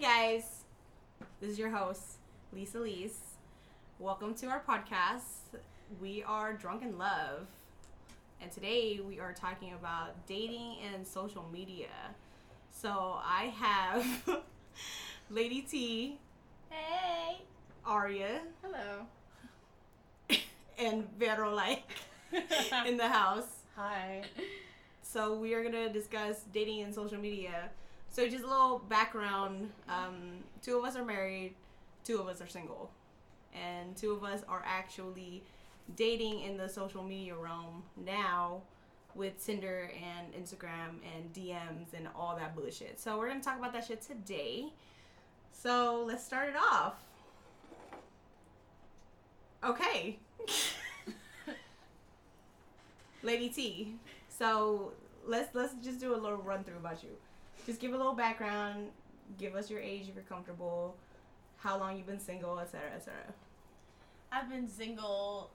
guys, this is your host, Lisa Lise. Welcome to our podcast. We are Drunk in Love, and today we are talking about dating and social media. So I have Lady T, Hey. Aria, Hello. and Vero like in the house. Hi. So we are gonna discuss dating and social media. So just a little background. Um, two of us are married, two of us are single, and two of us are actually dating in the social media realm now with Tinder and Instagram and DMs and all that bullshit. So we're gonna talk about that shit today. So let's start it off. Okay. Lady T. So let's let's just do a little run through about you. Just give a little background. Give us your age if you're comfortable. How long you've been single, etc., etc. I've been single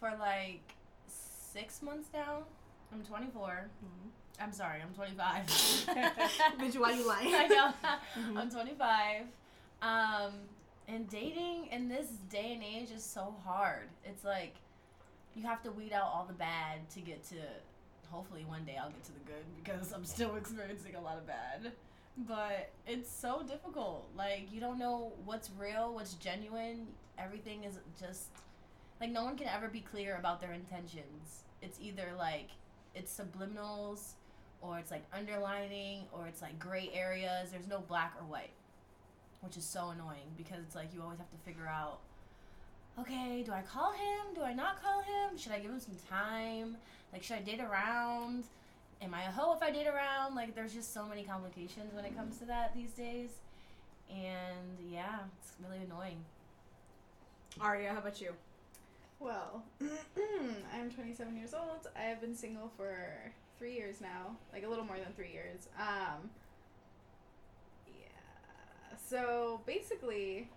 for like six months now. I'm 24. I'm sorry, I'm 25. Bitch, why you lying? I know. Mhm. I'm 25. Um, and dating in this day and age is so hard. It's like you have to weed out all the bad to get to. Hopefully, one day I'll get to the good because I'm still experiencing a lot of bad. But it's so difficult. Like, you don't know what's real, what's genuine. Everything is just. Like, no one can ever be clear about their intentions. It's either like, it's subliminals, or it's like underlining, or it's like gray areas. There's no black or white, which is so annoying because it's like you always have to figure out okay, do I call him? Do I not call him? Should I give him some time? Like, should I date around? Am I a hoe if I date around? Like, there's just so many complications when it comes to that these days. And yeah, it's really annoying. Aria, how about you? Well, I'm 27 years old. I have been single for three years now, like a little more than three years. Um, yeah. So basically,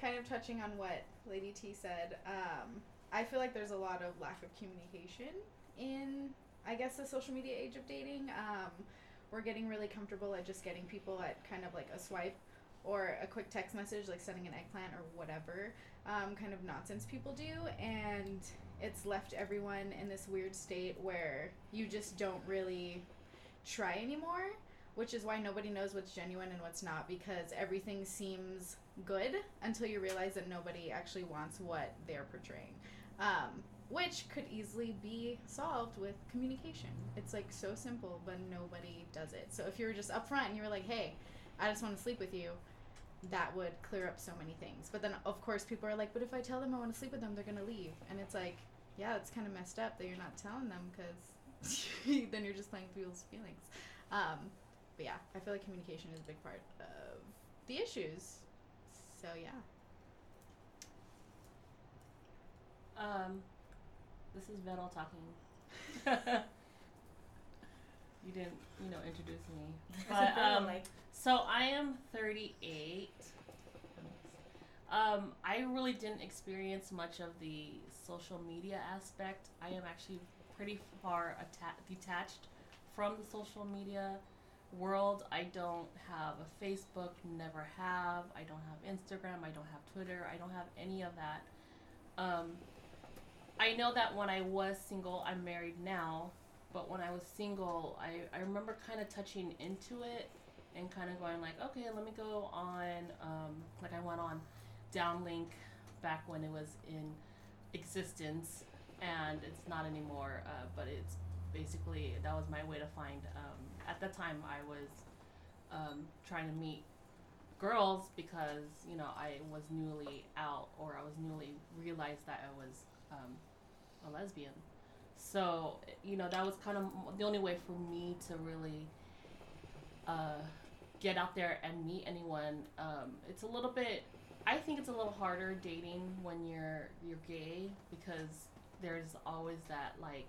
kind of touching on what Lady T said, um, I feel like there's a lot of lack of communication in, I guess, the social media age of dating. Um, we're getting really comfortable at just getting people at kind of like a swipe or a quick text message, like sending an eggplant or whatever um, kind of nonsense people do, and it's left everyone in this weird state where you just don't really try anymore, which is why nobody knows what's genuine and what's not because everything seems good until you realize that nobody actually wants what they're portraying. Um, which could easily be solved with communication. It's like so simple, but nobody does it. So if you were just upfront and you were like, hey, I just want to sleep with you, that would clear up so many things. But then, of course, people are like, but if I tell them I want to sleep with them, they're going to leave. And it's like, yeah, it's kind of messed up that you're not telling them because then you're just playing people's feelings. Um, but yeah, I feel like communication is a big part of the issues. So yeah. Um, this is Vero talking. you didn't, you know, introduce me. But um, like so I am 38. Um, I really didn't experience much of the social media aspect. I am actually pretty far atta- detached from the social media world. I don't have a Facebook, never have. I don't have Instagram. I don't have Twitter. I don't have any of that. Um, I know that when I was single, I'm married now, but when I was single, I, I remember kind of touching into it and kind of going like, okay, let me go on, um, like I went on Downelink back when it was in existence, and it's not anymore, uh, but it's basically, that was my way to find, um, at that time I was um, trying to meet girls because, you know, I was newly out or I was newly realized that I was um, a lesbian. So, you know, that was kind of the only way for me to really uh, get out there and meet anyone. Um, it's a little bit, I think it's a little harder dating when you're you're gay because there's always that like,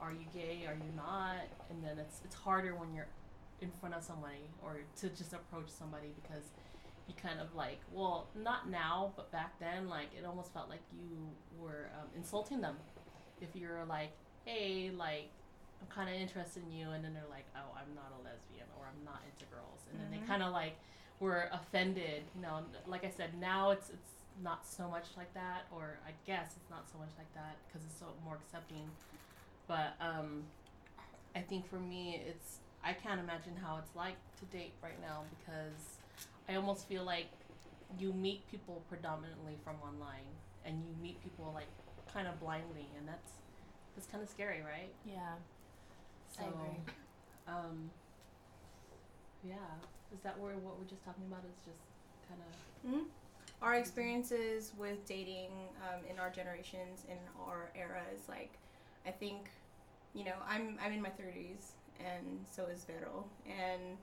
are you gay? Are you not? And then it's it's harder when you're in front of somebody or to just approach somebody because you kind of like well not now but back then like it almost felt like you were um, insulting them if you're like hey like i'm kind of interested in you and then they're like oh i'm not a lesbian or i'm not into girls and then they kind of like were offended. You know, like I said, now it's it's not so much like that, or I guess it's not so much like that because it's so more accepting. But um, I think for me, it's I can't imagine how it's like to date right now because I almost feel like you meet people predominantly from online, and you meet people like kind of blindly, and that's that's kind of scary, right? Yeah. So, I agree. um, yeah, is that where what we're just talking about is just kind of hmm Our experiences with dating um, in our generations, in our era, is like, I think, you know, I'm I'm in my thirties, and so is Vero, and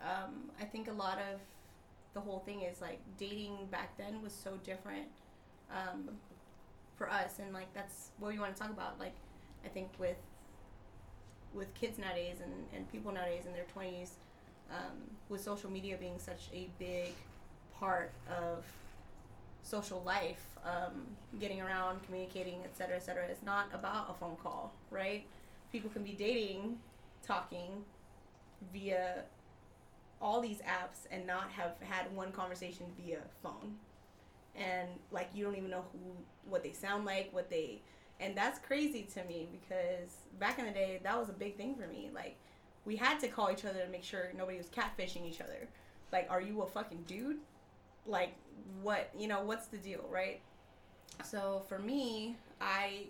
um, I think a lot of the whole thing is like dating back then was so different um, for us, and like that's what we want to talk about. Like, I think with with kids nowadays and, and people nowadays in their twenties, um, with social media being such a big part of social life, um, getting around, communicating, etc., cetera, et cetera, is not about a phone call, right? People can be dating, talking via all these apps and not have had one conversation via phone. And like you don't even know who what they sound like, what they and that's crazy to me because back in the day that was a big thing for me. Like we had to call each other to make sure nobody was catfishing each other. Like, are you a fucking dude? Like, what you know? What's the deal, right? So for me, I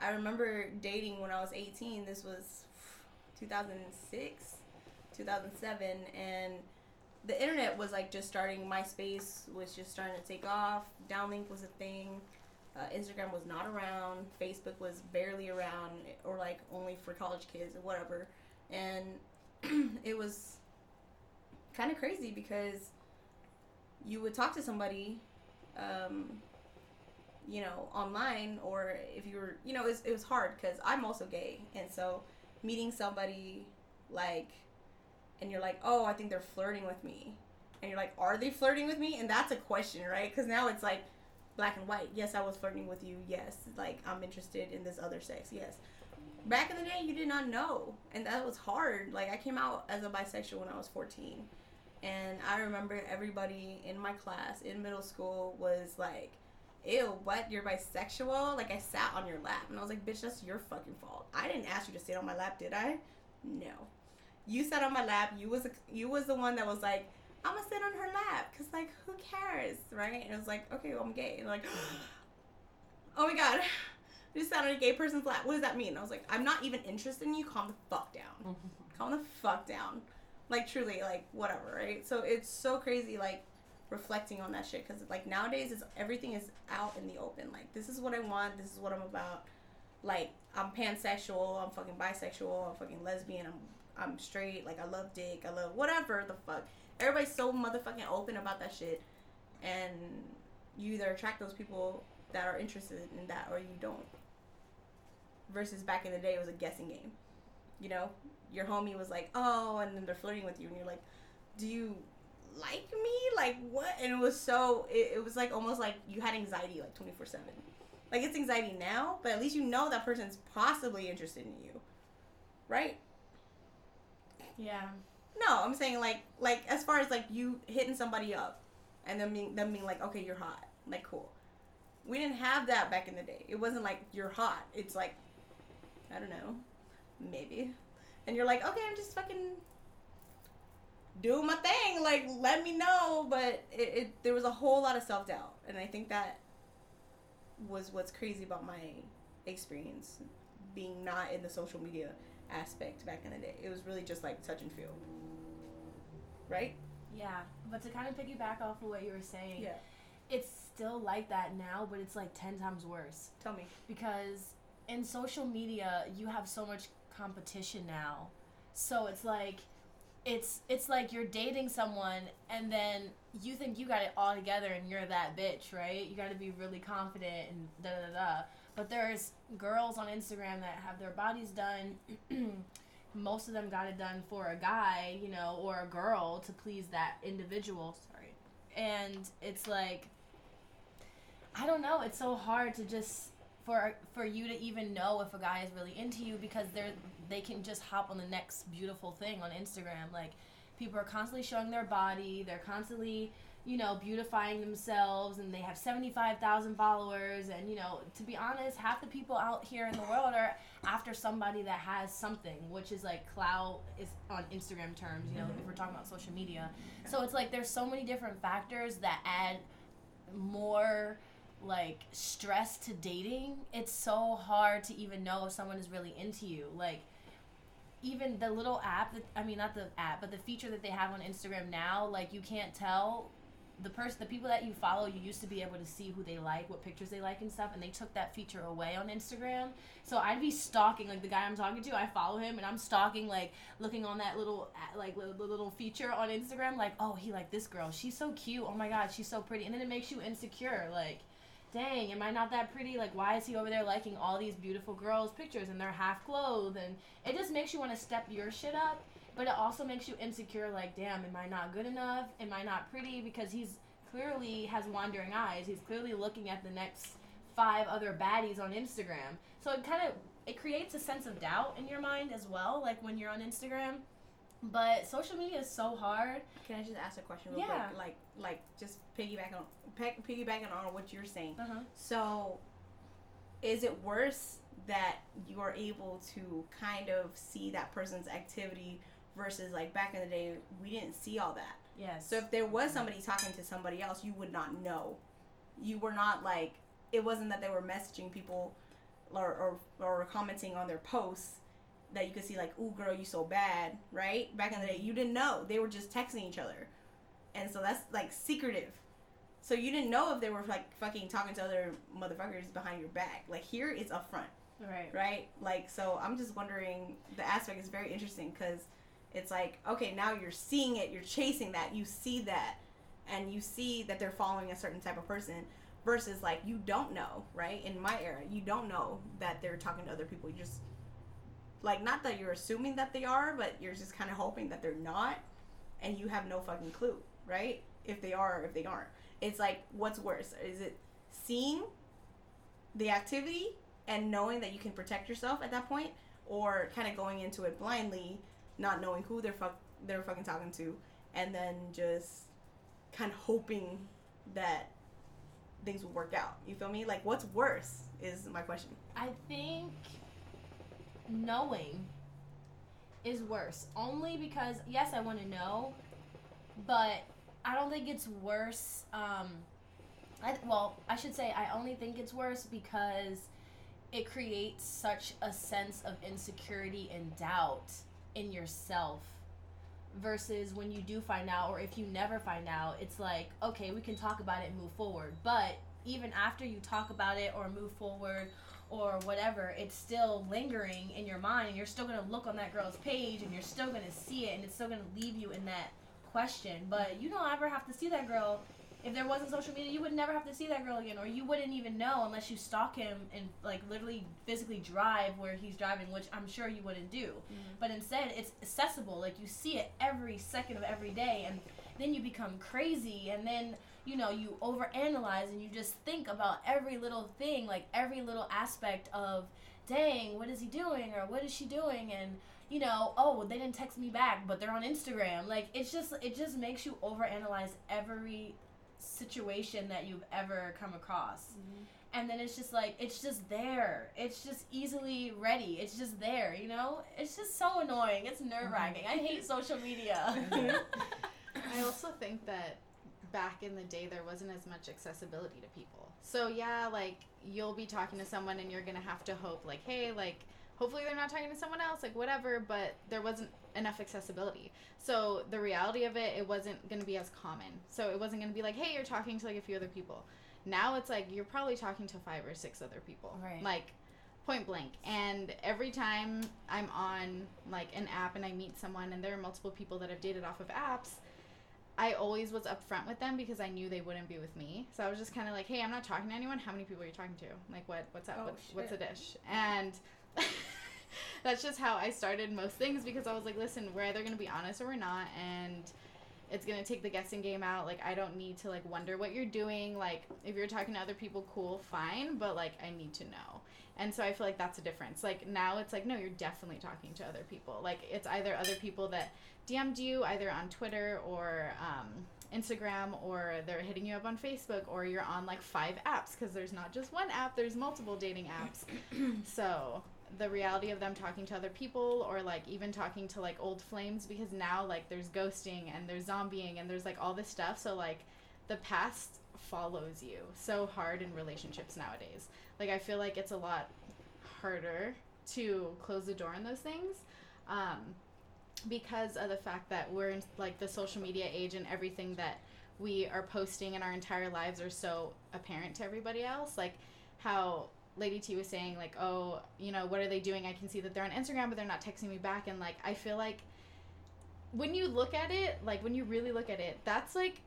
I remember dating when I was 18. This was 2006, 2007, and the internet was like just starting. MySpace was just starting to take off. Downelink was a thing. Uh, Instagram was not around. Facebook was barely around, or like only for college kids or whatever. And it was kind of crazy because you would talk to somebody, um, you know, online, or if you were, you know, it was, it was hard because I'm also gay, and so meeting somebody like, and you're like, oh, I think they're flirting with me, and you're like, are they flirting with me? And that's a question, right? Because now it's like black and white. Yes, I was flirting with you. Yes, like I'm interested in this other sex. Yes. Back in the day, you did not know, and that was hard. Like I came out as a bisexual when I was 14, and I remember everybody in my class in middle school was like, "Ew, what? You're bisexual?" Like I sat on your lap, and I was like, "Bitch, that's your fucking fault. I didn't ask you to sit on my lap, did I? No. You sat on my lap. You was a, you was the one that was like." I'm gonna sit on her lap because like who cares, right? And it was like, okay, well, I'm gay, and like, oh my god, I just sat on a gay person's lap. What does that mean? And I was like, I'm not even interested in you. Calm the fuck down. Calm the fuck down. Like truly, like whatever, right? So it's so crazy, like reflecting on that shit because like nowadays is everything is out in the open. Like this is what I want. This is what I'm about. Like I'm pansexual. I'm fucking bisexual. I'm fucking lesbian. I'm I'm straight. Like I love dick. I love whatever the fuck everybody's so motherfucking open about that shit, and you either attract those people that are interested in that or you don't. Versus back in the day, it was a guessing game. You know, your homie was like, "Oh," and then they're flirting with you, and you're like, "Do you like me? Like what?" And it was so. It, it was like almost like you had anxiety like twenty four seven. Like it's anxiety now, but at least you know that person's possibly interested in you, right? Yeah. No, I'm saying like like as far as like you hitting somebody up and then being them being like, okay, you're hot. Like cool. We didn't have that back in the day. It wasn't like you're hot. It's like I don't know. Maybe. And you're like, okay, I'm just fucking doing my thing. Like, let me know. But it, it there was a whole lot of self doubt, and I think that was what's crazy about my experience being not in the social media aspect back in the day. It was really just like touch and feel. Right? Yeah. But to kind of piggyback off of what you were saying, Yeah. it's still like that now, but it's like 10 times worse. Tell me. Because in social media, you have so much competition now. So it's like it's it's like you're dating someone and then you think you got it all together and you're that bitch, right? You got to be really confident and da da da. But there's girls on Instagram that have their bodies done. Most of them got it done for a guy, you know, or a girl to please that individual. Sorry. And it's like I don't know, it's so hard to just for for you to even know if a guy is really into you because they're they can just hop on the next beautiful thing on Instagram. Like People are constantly showing their body. They're constantly, you know, beautifying themselves, and they have seventy-five thousand followers. And you know, to be honest, half the people out here in the world are after somebody that has something, which is like clout is on Instagram terms. You know, if we're talking about social media. So it's like there's so many different factors that add more like stress to dating it's so hard to even know if someone is really into you like even the little app that i mean not the app but the feature that they have on instagram now like you can't tell the person the people that you follow you used to be able to see who they like what pictures they like and stuff and they took that feature away on instagram. So i'd be stalking like the guy i'm talking to i follow him and i'm stalking like looking on that little like little, little feature on instagram like oh he like this girl. She's so cute. Oh my god she's so pretty. And then it makes you insecure like dang, am I not that pretty? Like, why is he over there liking all these beautiful girls' pictures and they're half clothed? And it just makes you want to step your shit up, but it also makes you insecure. Like, damn, am I not good enough? Am I not pretty? Because he's clearly has wandering eyes. He's clearly looking at the next five other baddies on Instagram. So it kind of it creates a sense of doubt in your mind as well. Like when you're on Instagram. But social media is so hard. Can I just ask a question real Yeah. quick? Like, like just piggybacking on pe- piggybacking on what you're saying. Uh huh. So, is it worse that you are able to kind of see that person's activity versus like back in the day we didn't see all that. Yes. So if there was mm-hmm. somebody talking to somebody else, you would not know. You were not like it wasn't that they were messaging people or or, or commenting on their posts that you could see like, "Ooh, girl, you so bad," right? Back in the day, mm-hmm. you didn't know. They were just texting each other, and so that's like secretive. So you didn't know if they were like fucking talking to other motherfuckers behind your back. Like here, it's upfront right. right? Like, so I'm just wondering, the aspect is very interesting because it's like, okay, now you're seeing it, you're chasing that, you see that, and you see that they're following a certain type of person versus like you don't know, right? In my era, you don't know that they're talking to other people. You just, like, not that you're assuming that they are, but you're just kind of hoping that they're not, and you have no fucking clue, right? If they are or if they aren't. It's like, what's worse? Is it seeing the activity and knowing that you can protect yourself at that point, or kind of going into it blindly, not knowing who they're fuck they're fucking talking to, and then just kind of hoping that things will work out. You feel me? Like, what's worse is my question. I think knowing is worse. Only because yes, I want to know, but I don't think it's worse. Um, I, well, I should say I only think it's worse because it creates such a sense of insecurity and doubt in yourself versus when you do find out or if you never find out it's like okay we can talk about it and move forward. But even after you talk about it or move forward or whatever it's still lingering in your mind and you're still going to look on that girl's page and you're still going to see it and it's still going to leave you in that question. But you don't ever have to see that girl if there wasn't social media you would never have to see that girl again or you wouldn't even know unless you stalk him and like literally physically drive where he's driving which i'm sure you wouldn't do. Mm-hmm. But instead it's accessible like you see it every second of every day and then you become crazy and then you know you overanalyze and you just think about every little thing like every little aspect of dang what is he doing or what is she doing and you know oh they didn't text me back but they're on instagram. Like it's just it just makes you overanalyze every situation that you've ever come across. Mm-hmm. And then it's just like it's just there. It's just easily ready. It's just there you know? It's just so annoying. It's nerve-wracking. I hate social media. Mm-hmm. I also think that back in the day there wasn't as much accessibility to people. So yeah, like you'll be talking to someone and you're gonna have to hope like, hey, like hopefully they're not talking to someone else, like whatever, but there wasn't enough accessibility. So the reality of it, it wasn't gonna be as common. So it wasn't gonna be like, hey, you're talking to like a few other people. Now it's like you're probably talking to five or six other people. Right. Like point blank. And every time I'm on like an app and I meet someone and there are multiple people that I've dated off of apps, I always was upfront with them because I knew they wouldn't be with me. So I was just kind of like, "Hey, I'm not talking to anyone. How many people are you talking to? Like, what? What's up? Oh, what, what's the dish?" And that's just how I started most things because I was like, "Listen, we're either gonna be honest or we're not." And it's gonna take the guessing game out. Like I don't need to like wonder what you're doing. Like if you're talking to other people, cool, fine. But like I need to know. And so I feel like that's a difference. Like now it's like no, you're definitely talking to other people. Like it's either other people that DM'd you either on Twitter or um, Instagram or they're hitting you up on Facebook or you're on like five apps because there's not just one app, there's multiple dating apps. so the reality of them talking to other people or like even talking to like old flames because now like there's ghosting and there's zombieing and there's like all this stuff. So like the past follows you so hard in relationships nowadays. Like I feel like it's a lot harder to close the door on those things. Um, because of the fact that we're in like the social media age and everything that we are posting in our entire lives are so apparent to everybody else like how lady t was saying like oh you know what are they doing? I can see that they're on instagram but they're not texting me back. And like i feel like when you look at it like when you really look at it that's like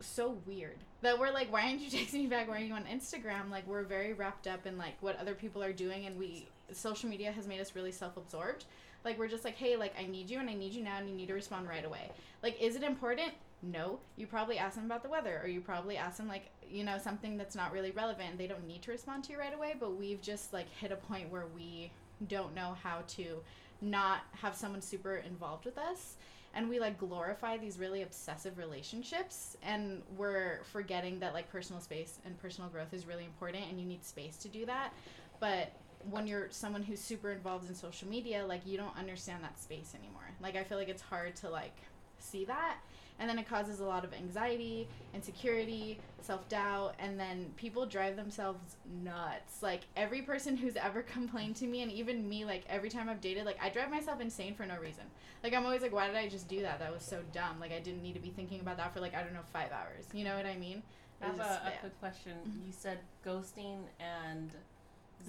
so weird that we're like why aren't you texting me back? Why are you on instagram? Like we're very wrapped up in like what other people are doing and we social media has made us really self-absorbed. Like we're just like, hey, like I need you and I need you now and you need to respond right away. Like, is it important? No. You probably ask them about the weather or you probably ask them like, you know, something that's not really relevant. They don't need to respond to you right away, but we've just like hit a point where we don't know how to not have someone super involved with us and we like glorify these really obsessive relationships and we're forgetting that like personal space and personal growth is really important and you need space to do that but when you're someone who's super involved in social media, like you don't understand that space anymore. Like I feel like it's hard to like see that and then it causes a lot of anxiety, insecurity, self-doubt, and then people drive themselves nuts. Like every person who's ever complained to me and even me like every time I've dated, like I drive myself insane for no reason. Like I'm always like why did I just do that? That was so dumb. Like I didn't need to be thinking about that for like I don't know 5 hours. You know what I mean? I have a, a quick question. Mhm. You said ghosting and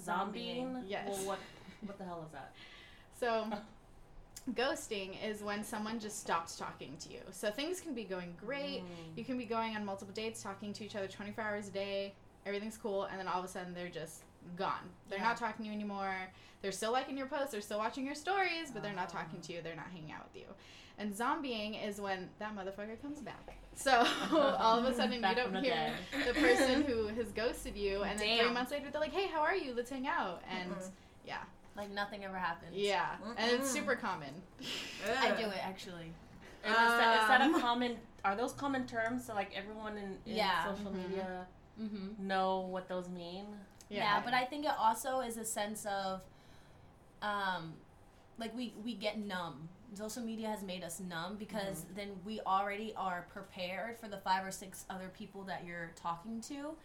Zombieing. zombieing. Yes. Well, what what the hell is that? So, ghosting is when someone just stops talking to you. So, things can be going great. Mm. You can be going on multiple dates, talking to each other 24 hours a day. Everything's cool. And then all of a sudden, they're just gone. They're Yeah. not talking to you anymore. They're still liking your posts. They're still watching your stories, but they're not Ah. talking to you. They're not hanging out with you. And zombieing is when that motherfucker comes back. So, all of a sudden, you don't the hear dead. the person who has ghosted you. And then three months later, they're like, hey, how are you? Let's hang out. And Mhm. yeah. Like nothing ever happens. Yeah. And it's super common. I do it actually. And is, that, is that a Um. common? Are those common terms? So like everyone in, in Yeah. social Mhm. media Mm-hmm. know what those mean. Yeah. but I think it also is a sense of, um, like we we get numb. Social media has made us numb because then we already are prepared for the five or six other people that you're talking to.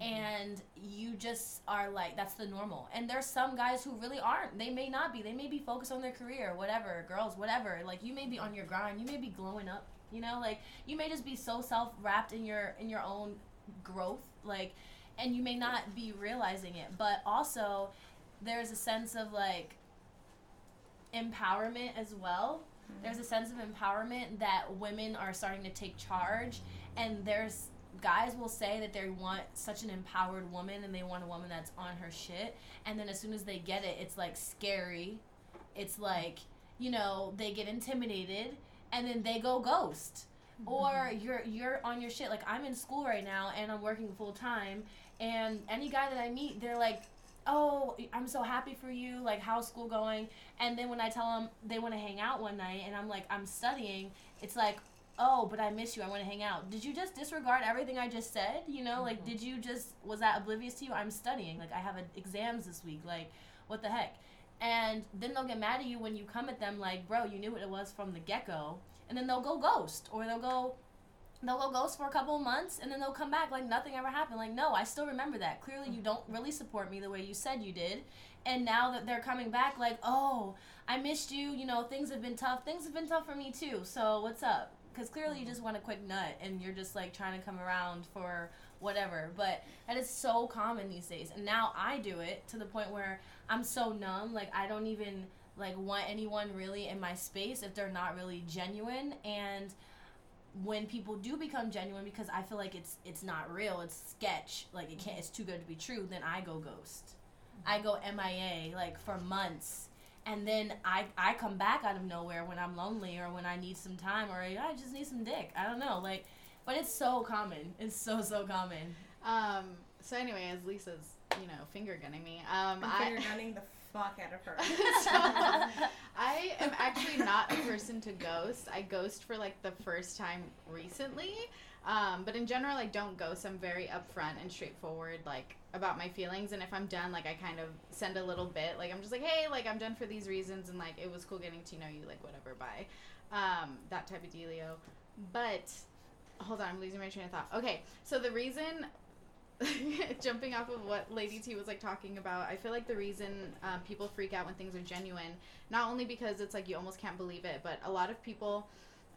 Mm-hmm. And you just are like, that's the normal. And there's some guys who really aren't. They may not be. They may be focused on their career, whatever. Girls, whatever. Like you may be on your grind. You may be glowing up. You know, like you may just be so self wrapped in your in your own growth. Like and you may not be realizing it but also there's a sense of like empowerment as well mm-hmm. there's a sense of empowerment that women are starting to take charge and there's guys will say that they want such an empowered woman and they want a woman that's on her shit and then as soon as they get it it's like scary. It's like you know they get intimidated and then they go ghost. Mm-hmm. Or you're you're on your shit. Like i'm in school right now and i'm working full time and any guy that i meet they're like oh i'm so happy for you. Like how's school going? And then when i tell them they want to hang out one night and i'm like i'm studying it's like oh but i miss you i want to hang out. Did you just disregard everything i just said? You know like Mhm. did you just was that oblivious to you? I'm studying like i have a, exams this week like what the heck? And then they'll get mad at you when you come at them like bro you knew what it was from the get-go. And then they'll go ghost or they'll go they'll go ghost for a couple of months and then they'll come back like nothing ever happened. Like no i still remember that. Clearly you don't really support me the way you said you did. And now that they're coming back like oh i missed you you know things have been tough. Things have been tough for me too. So what's up because clearly you just want a quick nut and you're just like trying to come around for whatever. But that is so common these days. And now i do it to the point where i'm so numb like i don't even like want anyone really in my space if they're not really genuine. And when people do become genuine because I feel like it's it's not real, it's sketch, like it can't it's too good to be true, then I go ghost. I go MIA like for months and then I I come back out of nowhere when I'm lonely or when I need some time or I just need some dick. I don't know, like, but it's so common. It's so so common. Um. So anyway, as Lisa's, you know, finger gunning me. Um. I'm I, finger gunning the fuck out of her. So, I am actually not a person to ghost. I ghost for like the first time recently. Um, but in general, I don't ghost. I'm very upfront and straightforward, like about my feelings. And if I'm done, like I kind of send a little bit. Like I'm just like, hey, like I'm done for these reasons, and like it was cool getting to know you, like whatever. Bye. Um, that type of dealio. But hold on, I'm losing my train of thought. Okay, so the reason jumping off of what Lady T was like talking about, I feel like the reason um, people freak out when things are genuine, not only because it's like you almost can't believe it, but a lot of people,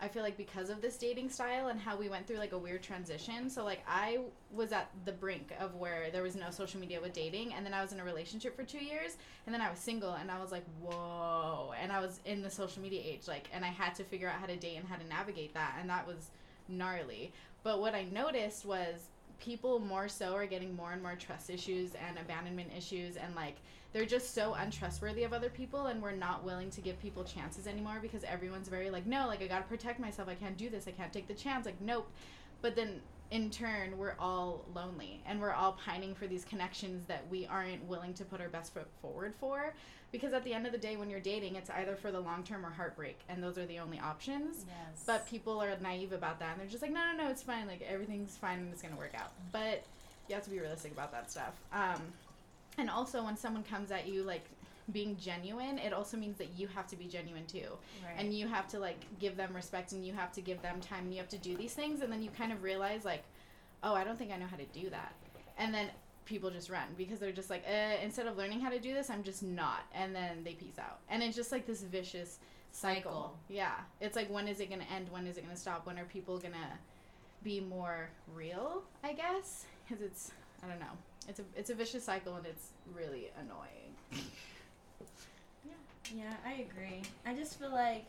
I feel like because of this dating style and how we went through like a weird transition. So like I was at the brink of where there was no social media with dating, and then I was in a relationship for two years, and then I was single, and I was like, whoa, and I was in the social media age, like, and I had to figure out how to date and how to navigate that, and that was gnarly. But what I noticed was people more so are getting more and more trust issues and abandonment issues and like they're just so untrustworthy of other people and we're not willing to give people chances anymore because everyone's very like no like i gotta protect myself. I can't do this. I can't take the chance. Like nope. But then in turn we're all lonely and we're all pining for these connections that we aren't willing to put our best foot forward for because at the end of the day when you're dating it's either for the long term or heartbreak and those are the only options. Yes. but people are naive about that and they're just like no no no it's fine. Like everything's fine and it's gonna work out. But you have to be realistic about that stuff. Um, and also when someone comes at you like being genuine it also means that you have to be genuine too. Right. and you have to like give them respect and you have to give them time and you have to do these things. And then you kind of realize like oh i don't think i know how to do that. And then people just run because they're just like uh, instead of learning how to do this i'm just not. And then they peace out. And it's just like this vicious cycle, Cycle. yeah. It's like when is it going to end? When is it going to stop? When are people going to be more real i guess? Because it's i don't know it's a it's a vicious cycle and it's really annoying Yeah, Yeah, I agree. I just feel like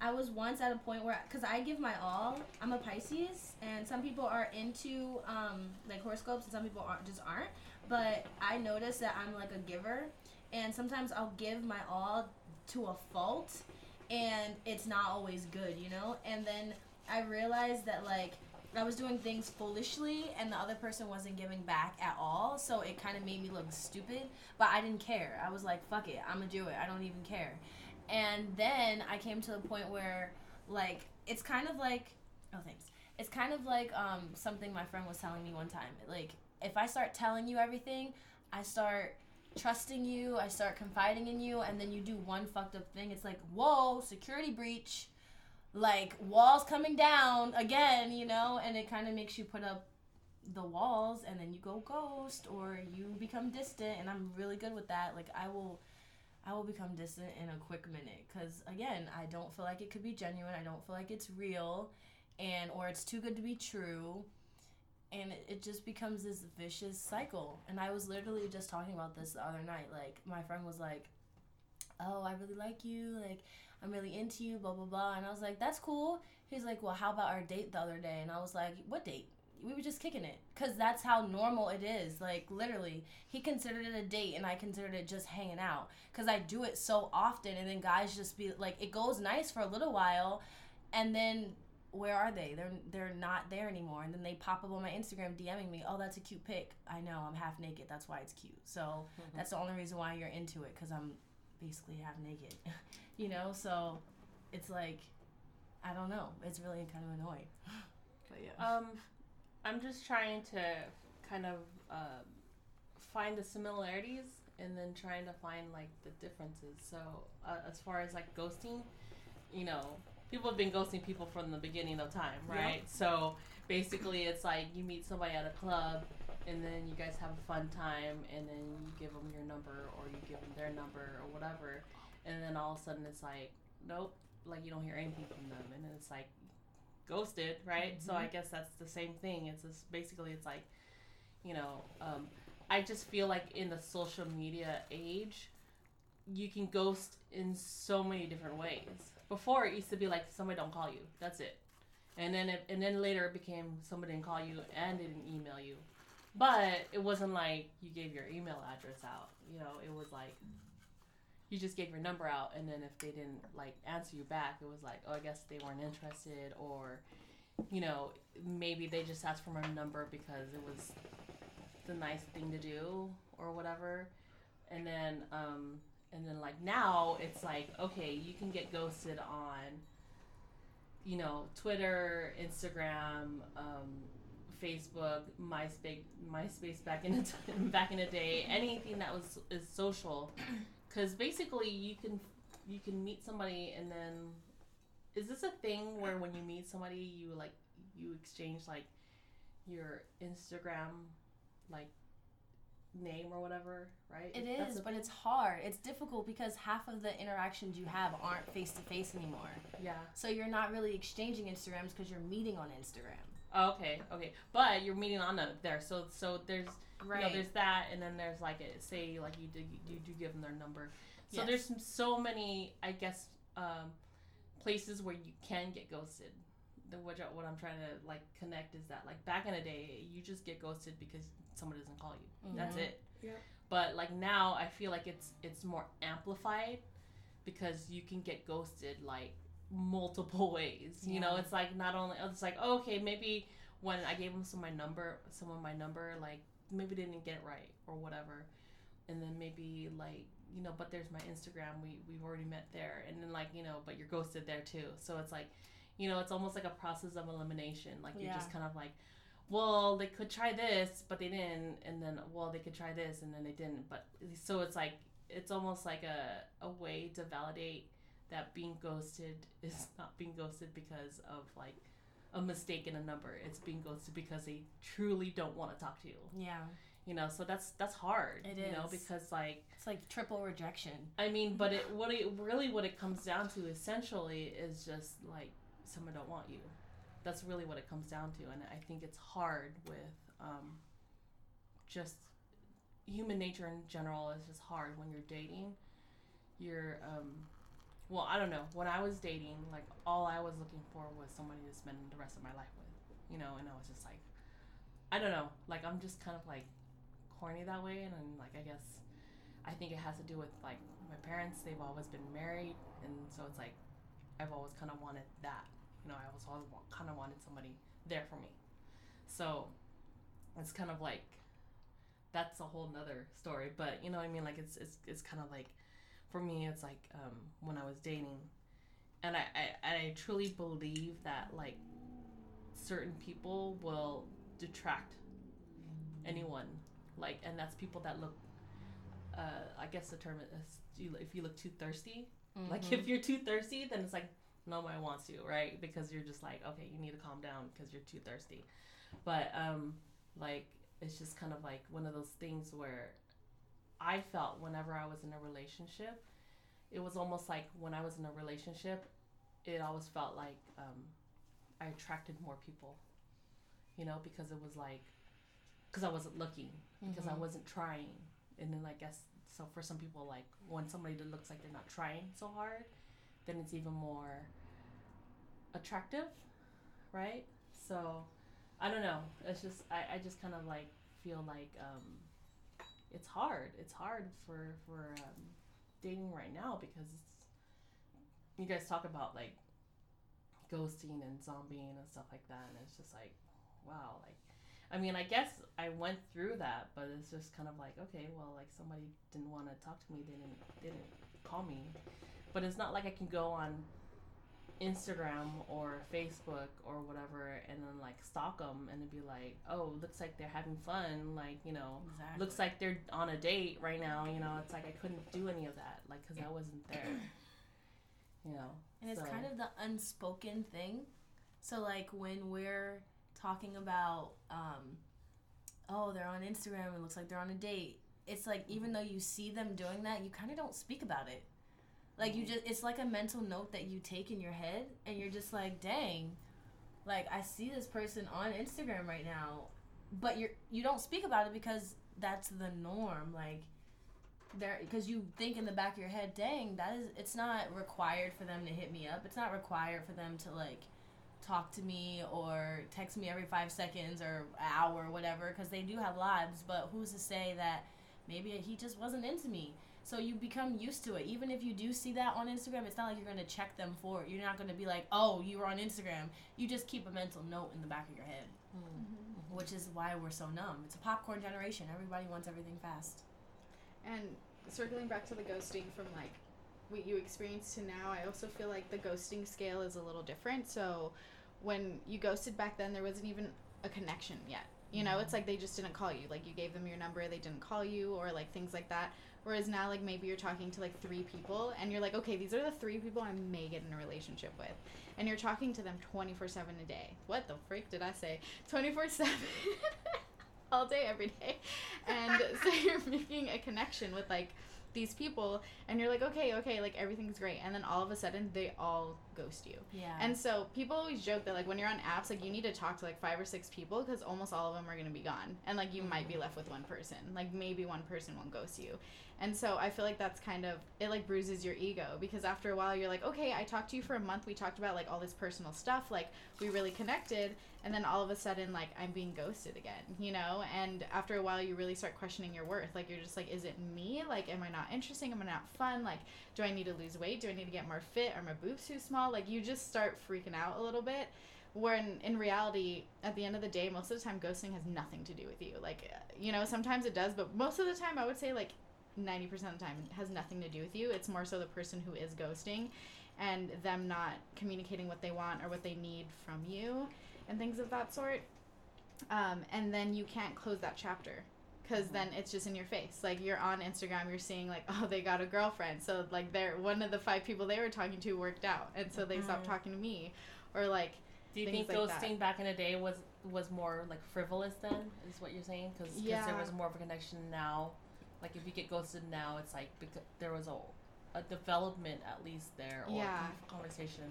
I was once at a point where, because I give my all. I'm a Pisces, and some people are into um, like horoscopes, and some people aren't, just aren't. But I notice that I'm like a giver, and sometimes I'll give my all to a fault, and it's not always good, you know. And then I realized that like I was doing things foolishly, and the other person wasn't giving back at all. So it kind of made me look stupid. But I didn't care. I was like, "Fuck it, I'm gonna do it. I don't even care." And then I came to the point where, like, it's kind of like, oh, thanks. It's kind of like um, something my friend was telling me one time. Like, if I start telling you everything, I start trusting you, I start confiding in you, and then you do one fucked up thing. It's like, whoa, security breach like walls coming down again, you know, and it kind of makes you put up the walls and then you go ghost or you become distant and I'm really good with that. Like I will I will become distant in a quick minute cuz again, I don't feel like it could be genuine. I don't feel like it's real and or it's too good to be true. And it, it just becomes this vicious cycle. And I was literally just talking about this the other night. Like my friend was like, "Oh, I really like you. Like I'm really into you, blah blah blah. And I was like, that's cool. He's like, well, how about our date the other day? And I was like, what date? We were just kicking it, cause that's how normal it is. Like literally, he considered it a date, and I considered it just hanging out, cause I do it so often. And then guys just be like, it goes nice for a little while, and then where are they? They're they're not there anymore. And then they pop up on my Instagram DMing me, oh, that's a cute pic. I know I'm half naked. That's why it's cute. So mm-hmm. that's the only reason why you're into it, cause I'm basically half naked. you know so it's like i don't know it's really kind of annoying but yeah Um, I'm just trying to kind of uh, find the similarities and then trying to find like the differences. So uh, as far as like ghosting, you know, people have been ghosting people from the beginning of time, Yeah. right? So basically, it's like you meet somebody at a club. And then you guys have a fun time, and then you give them your number, or you give them their number, or whatever. And then all of a sudden, it's like, nope, like you don't hear anything from them, and then it's like ghosted, right? So I guess that's the same thing. It's just basically it's like, you know, um, I just feel like in the social media age, you can ghost in so many different ways. Before it used to be like somebody don't call you, that's it, and then it, and then later it became somebody didn't call you and they didn't email you, but it wasn't like you gave your email address out. You know, it was like, you just gave your number out, and then if they didn't like answer you back, it was like, oh, I guess they weren't interested, or you know, maybe they just asked for my number because it was the nice thing to do or whatever. And then, um, and then like now it's like, okay, you can get ghosted on, you know, Twitter, Instagram, um, Facebook, MySpace, MySpace back in the t- back in the day, anything that was is social, because basically you can you can meet somebody and then is this a thing where when you meet somebody you like you exchange like your Instagram like name or whatever, right? It is, but it's hard. It's difficult because half of the interactions you have aren't face to face anymore. yeah. So you're not really exchanging Instagrams because you're meeting on Instagram. Oh, okay, okay, but you're meeting on there, so so there's you know there's that, and then there's like a, say like you do you do give them their number, so Yes. there's some, so many I guess um, places where you can get ghosted. The what, what I'm trying to like connect is that like back in the day you just get ghosted because someone doesn't call you. That's Mhm. it. Yep. But like now I feel like it's it's more amplified because you can get ghosted like multiple ways. You know, it's like not only it's like oh, okay maybe when I gave them some my number, someone my number like maybe they didn't get it right or whatever, and then maybe like you know but there's my Instagram we we've already met there. And then like you know but you're ghosted there too. So it's like you know it's almost like a process of elimination. Like you're just kind of like well they could try this but they didn't. And then well they could try this and then they didn't. But so it's like it's almost like a, a way to validate that being ghosted is not being ghosted because of like a mistake in a number it's being ghosted because they truly don't want to talk to you Yeah. you know so that's that's hard It you know because like It's like triple rejection. I mean, but it what it really what it comes down to essentially is just like someone don't want you. That's really what it comes down to, and I think it's hard with um, just human nature in general is just hard when you're dating. You're um, well, I don't know. When I was dating, like all I was looking for was somebody to spend the rest of my life with, you know, and I was just like, I don't know, like I'm just kind of like corny that way, and I'm like I guess I think it has to do with like my parents. They've always been married, and so it's like I've always kind of wanted that. You know, I was always kind of wanted somebody there for me. So it's kind of like that's a whole nother story. But you know what I mean? Like it's it's it's kind of like for me, it's like um, when I was dating, and I, I I truly believe that like certain people will detract anyone like and that's people that look uh, I guess the term is you- if you look too thirsty. Like Mm-hmm. if you're too thirsty, then it's like nobody wants you, right? Because you're just like, okay, you need to calm down because you're too thirsty. But um, like it's just kind of like one of those things where I felt whenever I was in a relationship, it was almost like when I was in a relationship, it always felt like um, I attracted more people, you know, because it was like because I wasn't looking because I Mhm. wasn't trying. And then I guess so for some people like when somebody that looks like they're not trying so hard, then it's even more attractive, right? So I don't know. It's just I, I just kind of like feel like um it's hard. It's hard for for um, dating right now because you guys talk about like ghosting and zombieing and stuff like that and it's just like wow like I mean, I guess I went through that, but it's just kind of like, okay, well, like somebody didn't want to talk to me, they didn't didn't call me, but it's not like I can go on Instagram or Facebook or whatever and then like stalk them and then be like, oh, looks like they're having fun, like you know, Exactly. looks like they're on a date right now, you know. It's like I couldn't do any of that, like, cause I wasn't there, you know. And it's kind of the unspoken thing. So like when we're talking about um oh, they're on Instagram, it looks like they're on a date. It's like even though you see them doing that, you kind of don't speak about it. Like you mm-hmm. just it's like a mental note that you take in your head and you're just like, "Dang. Like I see this person on Instagram right now." But you're you don't speak about it because that's the norm. Like there because you think in the back of your head, dang, that is it's not required for them to hit me up. It's not required for them to like talk to me or text me every five seconds or hour or whatever because they do have lives. But who's to say that maybe he just wasn't into me? So you become used to it. Even if you do see that on Instagram, it's not like you're gonna check them for it. You're not gonna be like, oh, you were on Instagram. You just keep a mental note in the back of your head, Mm. which is why we're so numb. It's a popcorn generation. Everybody wants everything fast. And circling back to the ghosting from like what you experienced to now, I also feel like the ghosting scale is a little different. So when you ghosted back then, there wasn't even a connection yet. You know, it's like they just didn't call you. Like you gave them your number, they didn't call you, or like things like that. Whereas now, like maybe you're talking to like three people, and you're like, okay, these are the three people I may get in a relationship with, and you're talking to them 24 seven a day. What the freak did I say? 24 seven. all day every day and so you're making a connection with like these people and you're like okay okay like everything's great and then all of a sudden they all ghost you. Yeah. and so people always joke that like when you're on apps like you need to talk to like five or six people because almost all of them are going to be gone. And like you might be mm-hmm. left with one person. Like maybe one person won't ghost you. And so i feel like that's kind of it like bruises your ego because after a while you're like okay i talked to you for a month. We talked about like all this personal stuff. Like we really connected. And then all of a sudden like i'm being ghosted again you know? And after a while you really start questioning your worth. Like you're just like is it me? Like am i not interesting? Am i not fun? Like do i need to lose weight? Do i need to get more fit? Are my boobs too small? Like you just start freaking out a little bit. When in reality at the end of the day most of the time ghosting has nothing to do with you. Like you know sometimes it does but most of the time i would say like 90% of the time it has nothing to do with you. It's more so the person who is ghosting and them not communicating what they want or what they need from you and things of that sort. Um, and then you can't close that chapter because then it's just in your face like you're on instagram you're seeing like oh they got a girlfriend so like they're one of the five people they were talking to worked out and so they stopped Mhm. talking to me or like Do you think like ghosting back in the day was was more like frivolous then? Is what you're saying? Because yeah. there was more of a connection now. Like if you get ghosted now, it's like because there was a a development at least there or Yeah. con- conversation.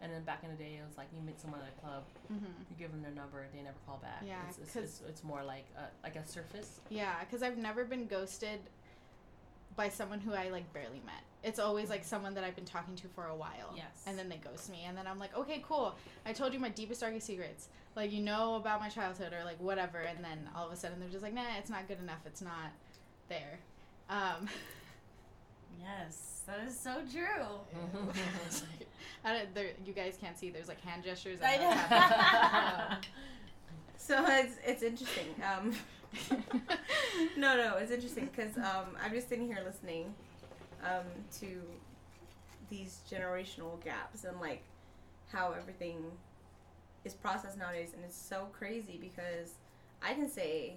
And then back in the day, it was like you meet someone at a club, mhm. you give them their number, they never call back. Yeah, it's, it's, 'cause- it's, it's more like a, like a surface. Yeah, because I've never been ghosted by someone who I like barely met. It's always like someone that I've been talking to for a while. Yes. And then they ghost me, and then I'm like, okay, cool. I told you my deepest, darkest secrets. Like you know about my childhood or like whatever, and then all of a sudden they're just like, nah, it's not good enough. It's not there. Um, yes, that is so true. There, you guys can't see. There's like hand gestures. I know. So it's it's interesting. Um, no, no, it's interesting because um, I'm just sitting here listening um, to these generational gaps and like how everything is processed nowadays, and it's so crazy because I can say,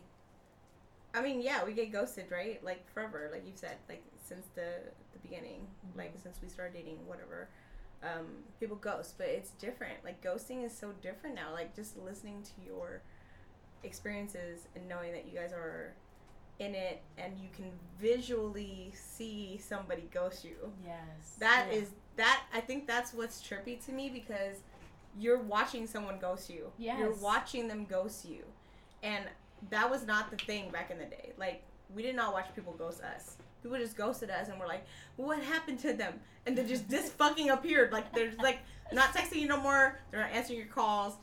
I mean, yeah, we get ghosted, right? Like forever, like you said, like since the the beginning, like since we started dating, whatever. Um, people ghost, but it's different. Like ghosting is so different now. Like just listening to your experiences and knowing that you guys are in it and you can visually see somebody ghost you. yes. That Yeah. is that I think that's what's trippy to me because you're watching someone ghost you. Yes. You're watching them ghost you. And that was not the thing back in the day. Like we did not watch people ghost us. People just ghosted us and we're like, what happened to them? And they just this fucking appeared. Like they're like not texting you no more. They're not answering your calls.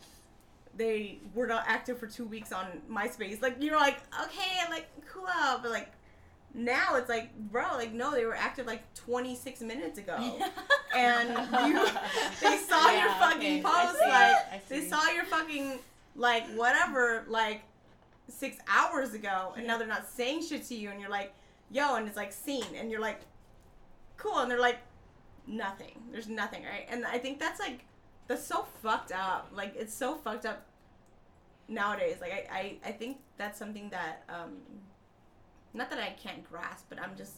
They were not active for two weeks on MySpace. Like you're like, okay, like cool, but like now it's like, bro, like no, they were active like 26 minutes ago, and you, they saw your fucking okay, post, like they saw your fucking like whatever, like six hours ago, and now they're not saying shit to you, and you're like, yo, and it's like seen, and you're like, cool, and they're like, nothing. There's nothing, right? And I think that's like, that's so fucked up. Like it's so fucked up nowadays. Like I, I, I think that's something that, um, not that I can't grasp, but I'm just,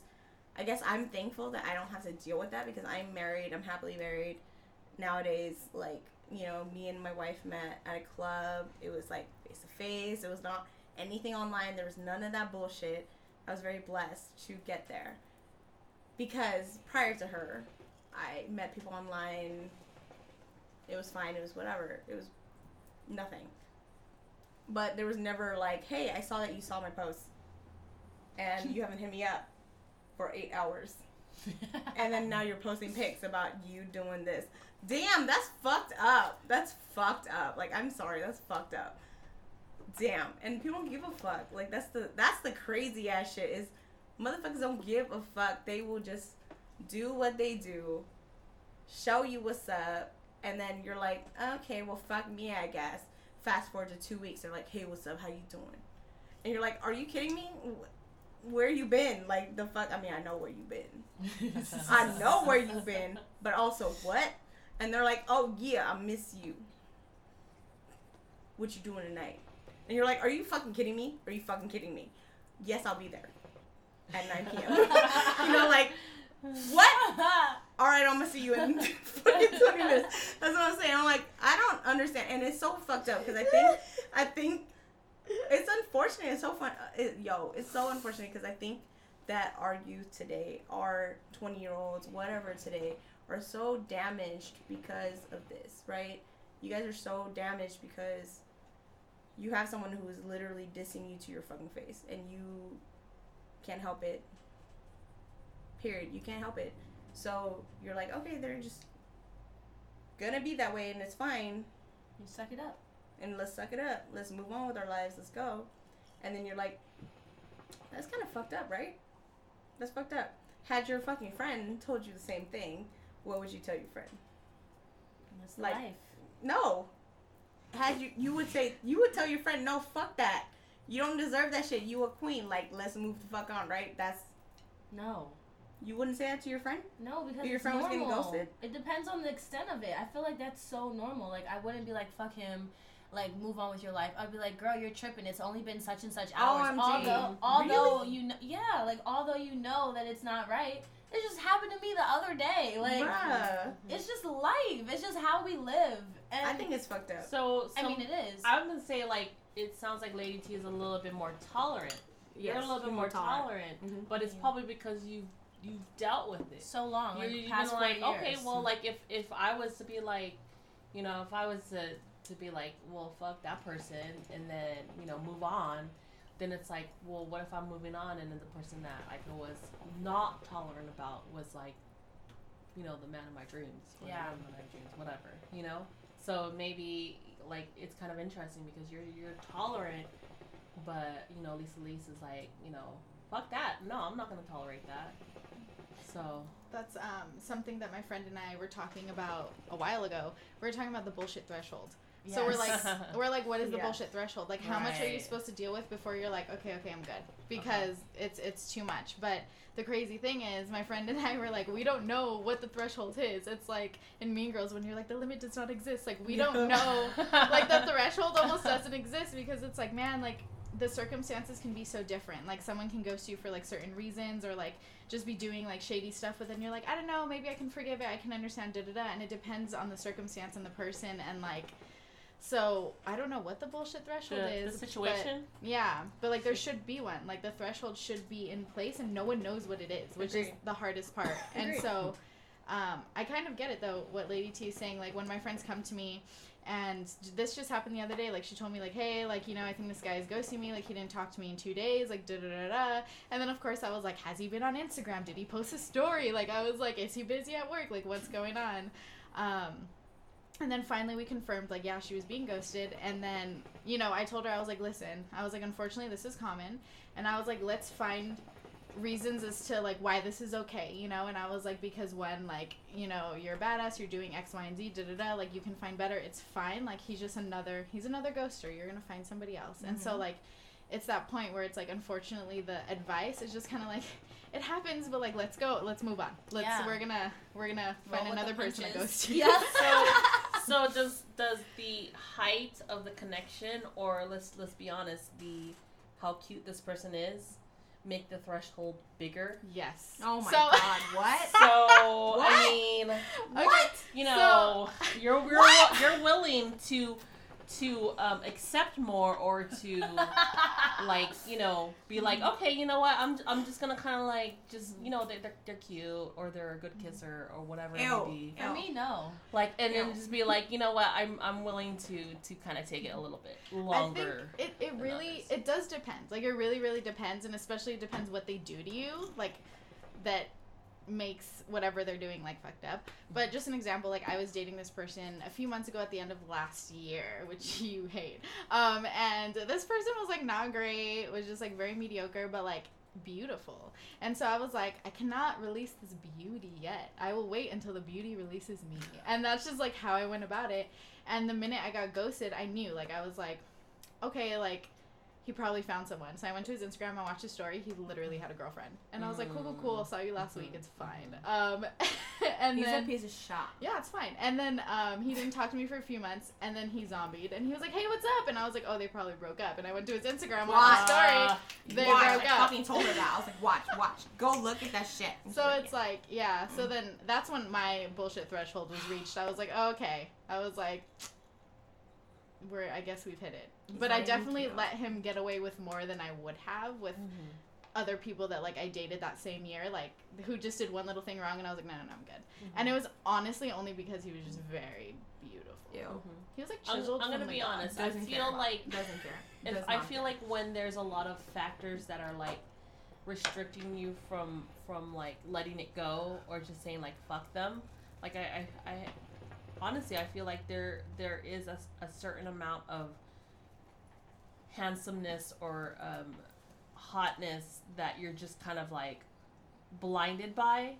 I guess I'm thankful that I don't have to deal with that because I'm married. I'm happily married. Nowadays, like you know, me and my wife met at a club. It was like face to face. It was not anything online. There was none of that bullshit. I was very blessed to get there because prior to her, I met people online. It was fine. It was whatever. It was nothing. But there was never like, hey, I saw that you saw my post, and you haven't hit me up for eight hours, and then now you're posting pics about you doing this. Damn, that's fucked up. That's fucked up. Like, I'm sorry, that's fucked up. Damn, and people don't give a fuck. Like, that's the that's the crazy ass shit. Is Motherfuckers don't give a fuck. They will just do what they do, show you what's up, and then you're like, okay, well, fuck me, I guess. Fast forward to two weeks, they're like, hey, what's up? How you doing? And you're like, are you kidding me? Where you been? Like the fuck? I mean, I know where you been. I know where you've been, but also what? And they're like, oh yeah, I miss you. What you doing tonight? And you're like, are you fucking kidding me? Are you fucking kidding me? Yes, I'll be there at 9 p.m. you know, like, what? All right, I'm gonna see you in fucking 20 minutes. That's what I'm saying. I'm like, I don't understand, and it's so fucked up because I think, I think it's unfortunate. It's so fun. uh, It, yo, it's so unfortunate because I think that our youth today, our 20 year olds, whatever today, are so damaged because of this, right? You guys are so damaged because you have someone who is literally dissing you to your fucking face and you can't help it. Period. You can't help it. So you're like, okay, they're just gonna be that way and it's fine You suck it up. and let's suck it up. Let's move on with our lives. Let's go. And then you're like, that's kind of fucked up, right? That's fucked up. Had your fucking friend told you the same thing, what would you tell your friend? That's Like- life. No. Had you, you would say, you would tell your friend, no, fuck that. You don't deserve that shit. You a queen. Like, let's move the fuck on, right? That's, No. you wouldn't say that to your friend? No, because Your friend was normal. getting ghosted? It depends on the extent of it. I feel like that's so normal. Like I wouldn't be like fuck him, like move on with your life. I'd be like, girl, you're tripping. It's only been such and such hours. OMG. Although, although Really? you know, yeah, like although you know that it's not right. It just happened to me the other day. Like Bruh. it's just life. It's just how we live. And I think it's fucked up. So, so I mean, it is. I would say like it sounds like Lady T is a little bit more tolerant. Yes, You're a little bit you're more tolerant, Mhm. but it's Yeah. probably because you you've dealt with it. so long. you, Like you've past been four like, years. okay, well, like if if I was to be like, you know, if I was to to be like, well, fuck that person, and then you know move on, then it's like, well, what if I'm moving on, and then the person that I was not tolerant about was like, you know, the man of my dreams, or Yeah. the woman of my dreams, whatever, you know. So maybe like it's kind of interesting because you're you're tolerant, but you know, Lisa Lisa is like, you know, fuck that. No, I'm not gonna tolerate that. So That's um, something that my friend and I were talking about a while ago. We were talking about the bullshit threshold. So we're like, we're like, what is the Yeah. bullshit threshold? Like, how much are you supposed to deal with before you're like, okay, okay, I'm good, uh-huh. because it's it's too much. But the crazy thing is, my friend and I were like, we don't know what the threshold is. It's like in Mean Girls when you're like, the limit does not exist. Like we don't know. like the threshold almost doesn't exist because it's like, man, like the circumstances can be so different. Like someone can ghost you for like certain reasons or like just be doing like shady stuff, but then you're like, I don't know, maybe I can forgive it, I can understand, da da da. And it depends on the circumstance and the person and like. So I don't know what the bullshit threshold the, is. the but- situation. yeah, but like there should be one. Like the threshold should be in place, and no one knows what it is, which is the hardest part. and so, um, I kind of get it though. What Lady T is saying, like when my friends come to me, and this just happened the other day. Like she told me, like, hey, like you know, I think this guy is ghosting me. Like he didn't talk to me in two days. Like da da da da. And then of course I was like, has he been on Instagram? Did he post a story? Like I was like, is he busy at work? Like what's going on? Um, and then finally we confirmed, like, yeah, she was being ghosted. And then, you know, I told her, I was like, listen, I was like, unfortunately, this is common. And I was like, let's find reasons as to, like, why this is okay, you know? And I was like, because when, like, you know, you're a badass, you're doing X, Y, and Z, da da da, like, you can find better. It's fine. Like, he's just another, he's another ghoster. You're going to find somebody else. And so, mm-hmm. like, it's that point where it's like, unfortunately, the advice is just kind of like, it happens, but like, let's go, let's move on. Let's, Yeah. we're gonna, we're gonna find with the another person to punches. ghost you. Yeah. So so does does the height of the connection, or let's let's be honest, the how cute this person is, make the threshold bigger? Yes. Oh my So- god, what? So What? I mean, What? you know, you're you're you're willing to to um, accept more or to like you know be like okay you know what I'm I'm just gonna kind of like just you know they're, they're they're cute or they're a good kisser or whatever it may be For me, no. like and then just be like you know what I'm I'm willing to to kind of take it a little bit longer. I think it, it really others. it does depend. Like it really really depends, and especially it depends what they do to you. Like that makes whatever they're doing like fucked up. But just an example, like I was dating this person a few months ago at the end of last year, which you hate. Um, and this person was like not great, was just like very mediocre, but like beautiful. And so I was like, I cannot release this beauty yet. I will wait until the beauty releases me. And that's just like how I went about it. And the minute I got ghosted, I knew. Like I was like, okay, like he probably found someone. So I went to his Instagram, I watched his story. He literally had a girlfriend. And I was like, cool, cool, cool. Saw you last week. It's fine. Um, and He's then a piece of shot. yeah, it's fine. And then um, he didn't talk to me for a few months, and then he zombied, and he was like, "Hey, what's up?" And I was like, "Oh, they probably broke up." And I went to his Instagram, watched the story. They watch, broke I up. fucking told her that. I was like, watch, watch. Go look at that shit. And So she's like, it's like, yeah. So then that's when my bullshit threshold was reached. I was like, oh, okay. I was like, we're. I guess we've hit it. He's but I definitely let him get away with more than I would have with mm-hmm. other people that like I dated that same year, like who just did one little thing wrong, and I was like, no, no, no, I'm good. Mm-hmm. And it was honestly only because he was just very beautiful. Ew. Mm-hmm. He was like I'm, chiseled. I'm gonna be gods. honest. I Doesn't feel care. like Doesn't care. if Does I feel care. like when there's a lot of factors that are like restricting you from from like letting it go or just saying like fuck them, like I I, I honestly I feel like there there is a, a certain amount of handsomeness or um, hotness that you're just kind of like blinded by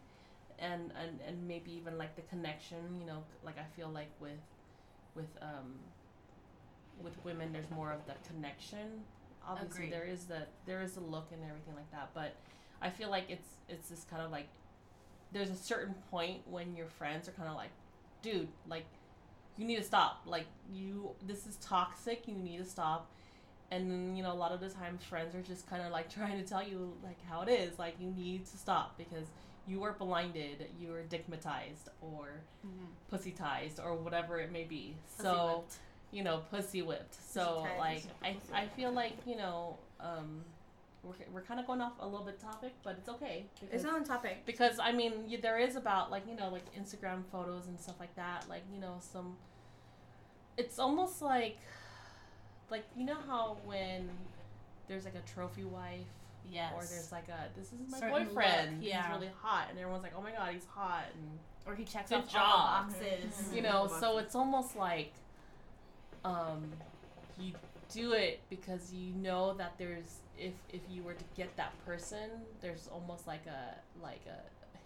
and, and and maybe even like the connection you know like i feel like with with um with women there's more of the connection obviously Agreed. there is the there is the look and everything like that but i feel like it's it's this kind of like there's a certain point when your friends are kind of like dude like you need to stop. Like you this is toxic you need to stop. And then you know a lot of the times friends are just kind of like trying to tell you like how it is. Like you need to stop because you are blinded you are digmatized or Mhm. pussytized or whatever it may be. Pussy so whipped. you know pussy whipped. So like I, I feel like you know um we're, we're kind of going off a little bit topic but it's okay because It's on topic. because I mean, y there is about like you know like Instagram photos and stuff like that. Like you know some. It's almost like, like you know how when there's like a trophy wife Yes. or there's like a this is my Certain boyfriend. look, yeah. He's really hot, and everyone's like, oh my god, he's hot, and or he checks off job. all the boxes. You know. So it's almost like, um, you do it because you know that there's if if you were to get that person, there's almost like a like a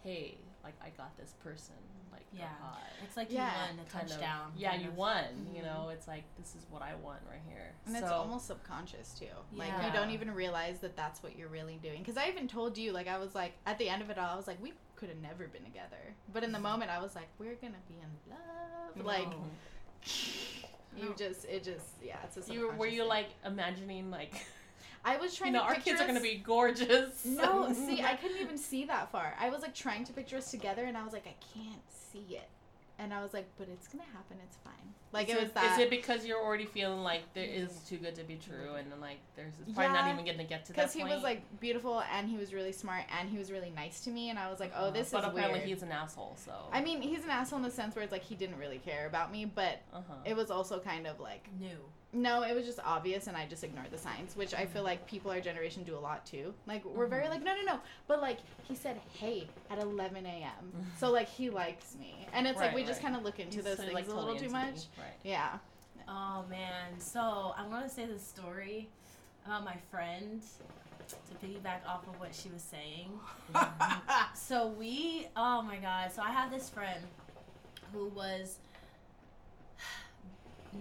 hey, like I got this person, like Yeah. hot. It's like Yeah. you won a Kind of- touchdown. yeah, you of. won. You Mhm. know, it's like this is what I want right here. And so, it's almost subconscious too. Like you don't even realize that that's what you're really doing. Because I even told you, like I was like, at the end of it all, I was like, we could have never been together. But in the moment, I was like, we're gonna be in love. Like No. you No. just, it just, yeah, it's a. you were you thing. like imagining like I was trying you know to our kids are gonna be gorgeous. No, see, I couldn't even see that far. I was like trying to picture us together, and I was like, I can't see it. And I was like, but it's gonna happen. It's fine. Like is it was that. Is it because you're already feeling like there is too good to be true, and then like there's it's probably not even gonna get to that point? because he point? was like beautiful and he was really smart and he was really nice to me and I was like, oh, Uh, this but is apparently weird. he's an asshole. So I mean, he's an asshole in the sense where it's like he didn't really care about me, but uh huh. it was also kind of like New. No, it was just obvious and I just ignored the signs, which I feel like people our generation do a lot too. Like we're very Mhm. like no, no, no, but like he said hey at 11 a.m. so like he likes me, and it's like Right, we just kind of look into He's those so, things like, a little too much. Right. Yeah. Oh man. So I want to say this story about my friend to piggyback off of what she was saying. So we, oh my god. So I have this friend who was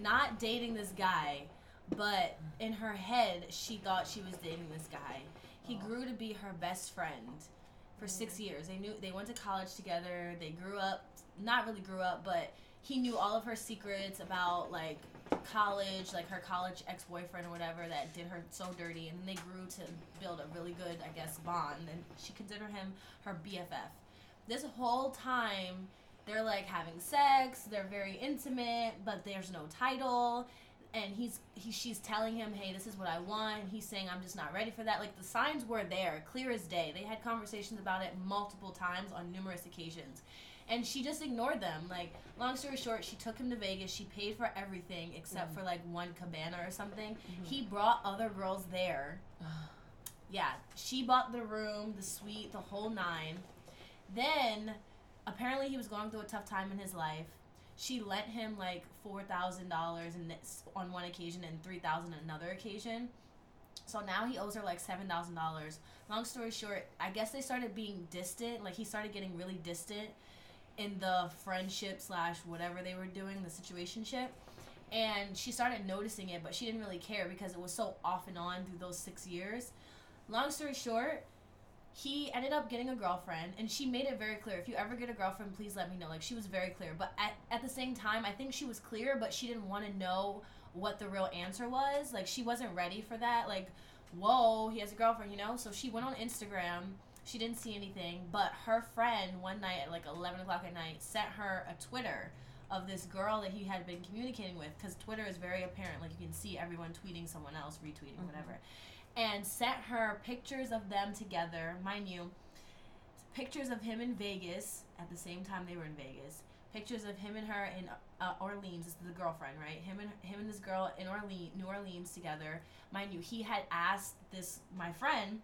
not dating this guy, but in her head, she thought she was dating this guy. He grew to be her best friend for six mm. years. They knew they went to college together. They grew up, not really grew up, but he knew all of her secrets about like college, like her college ex boyfriend or whatever that did her so dirty, and they grew to build a really good, I guess, bond. And she considered him her BFF. This whole time, they're like having sex. They're very intimate, but there's no title. And he's he she's telling him, "Hey, this is what I want." And he's saying, "I'm just not ready for that." Like the signs were there, clear as day. They had conversations about it multiple times on numerous occasions and she just ignored them. Like, long story short, she took him to Vegas. She paid for everything except mm-hmm. for like one cabana or something. Mm-hmm. He brought other girls there. yeah, she bought the room, the suite, the whole nine. Then, apparently, he was going through a tough time in his life. She lent him like four thousand dollars on one occasion and three thousand another occasion. So now he owes her like seven thousand dollars. Long story short, I guess they started being distant. Like he started getting really distant in the friendship slash whatever they were doing, the situationship. And she started noticing it, but she didn't really care because it was so off and on through those six years. Long story short, he ended up getting a girlfriend and she made it very clear. If you ever get a girlfriend please let me know. Like she was very clear. But at, at the same time i think she was clear but she didn't want to know what the real answer was. Like she wasn't ready for that. Like whoa he has a girlfriend you know? So she went on instagram. She didn't see anything. But her friend one night at like 11 o'clock at night sent her a twitter of this girl that he had been communicating with because twitter is very apparent. Like you can see everyone tweeting someone else retweeting Mhm. whatever and sent her pictures of them together, mind you, pictures of him in Vegas at the same time they were in Vegas. Pictures of him and her in uh, Orleans. This is the girlfriend, right? Him and him and this girl in Orleans, New Orleans together. Mind you, he had asked this my friend,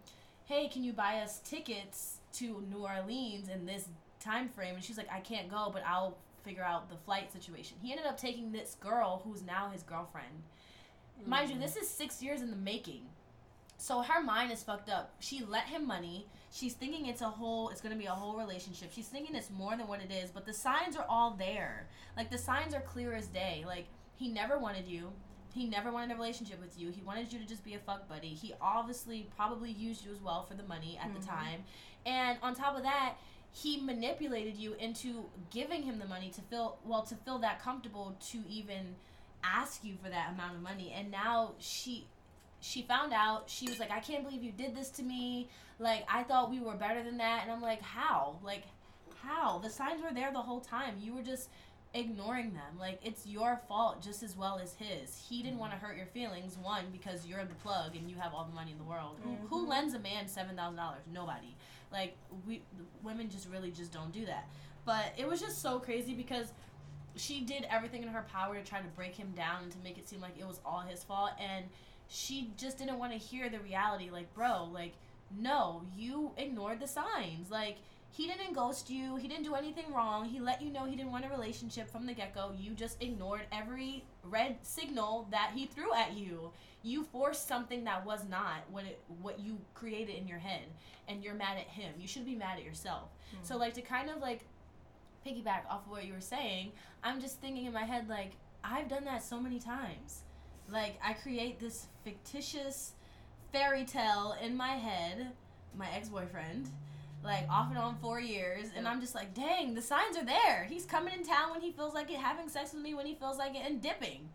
"Hey, can you buy us tickets to New Orleans in this time frame?" And she's like, "I can't go, but I'll figure out the flight situation." He ended up taking this girl who's now his girlfriend. Mind you, this is six years in the making. So her mind is fucked up. She let him money. She's thinking it's a whole it's gonna be a whole relationship. She's thinking it's more than what it is, but the signs are all there. Like the signs are clear as day. Like he never wanted you. He never wanted a relationship with you. He wanted you to just be a fuck buddy. He obviously probably used you as well for the money at the Mhm. time. And on top of that, he manipulated you into giving him the money to feel well to feel that comfortable to even ask you for that amount of money. And now she she found out. She was like i can't believe you did this to me. Like i thought we were better than that. And i'm like how? Like how? The signs were there the whole time. You were just ignoring them. Like it's your fault just as well as his. He didn't want to hurt your feelings one because you're the plug and you have all the money in the world. Who Mhm. lends a man $7000 nobody. Like we women just really just don't do that. But it was just so crazy because she did everything in her power to try to break him down and to make it seem like it was all his fault. And she just didn't want to hear the reality like bro like no you ignored the signs. Like he didn't ghost you he didn't do anything wrong he let you know he didn't want a relationship from the get-go. You just ignored every red signal that he threw at you. You forced something that was not what it what you created in your head and you're mad at him. You should be mad at yourself. Hmm. So like to kind of like piggyback off of what you were saying i'm just thinking in my head like i've done that so many times like I create this fictitious fairy tale in my head, my ex-boyfriend, like off and on four years, and I'm just like, dang, the signs are there. He's coming in town when he feels like it, having sex with me when he feels like it, and dipping.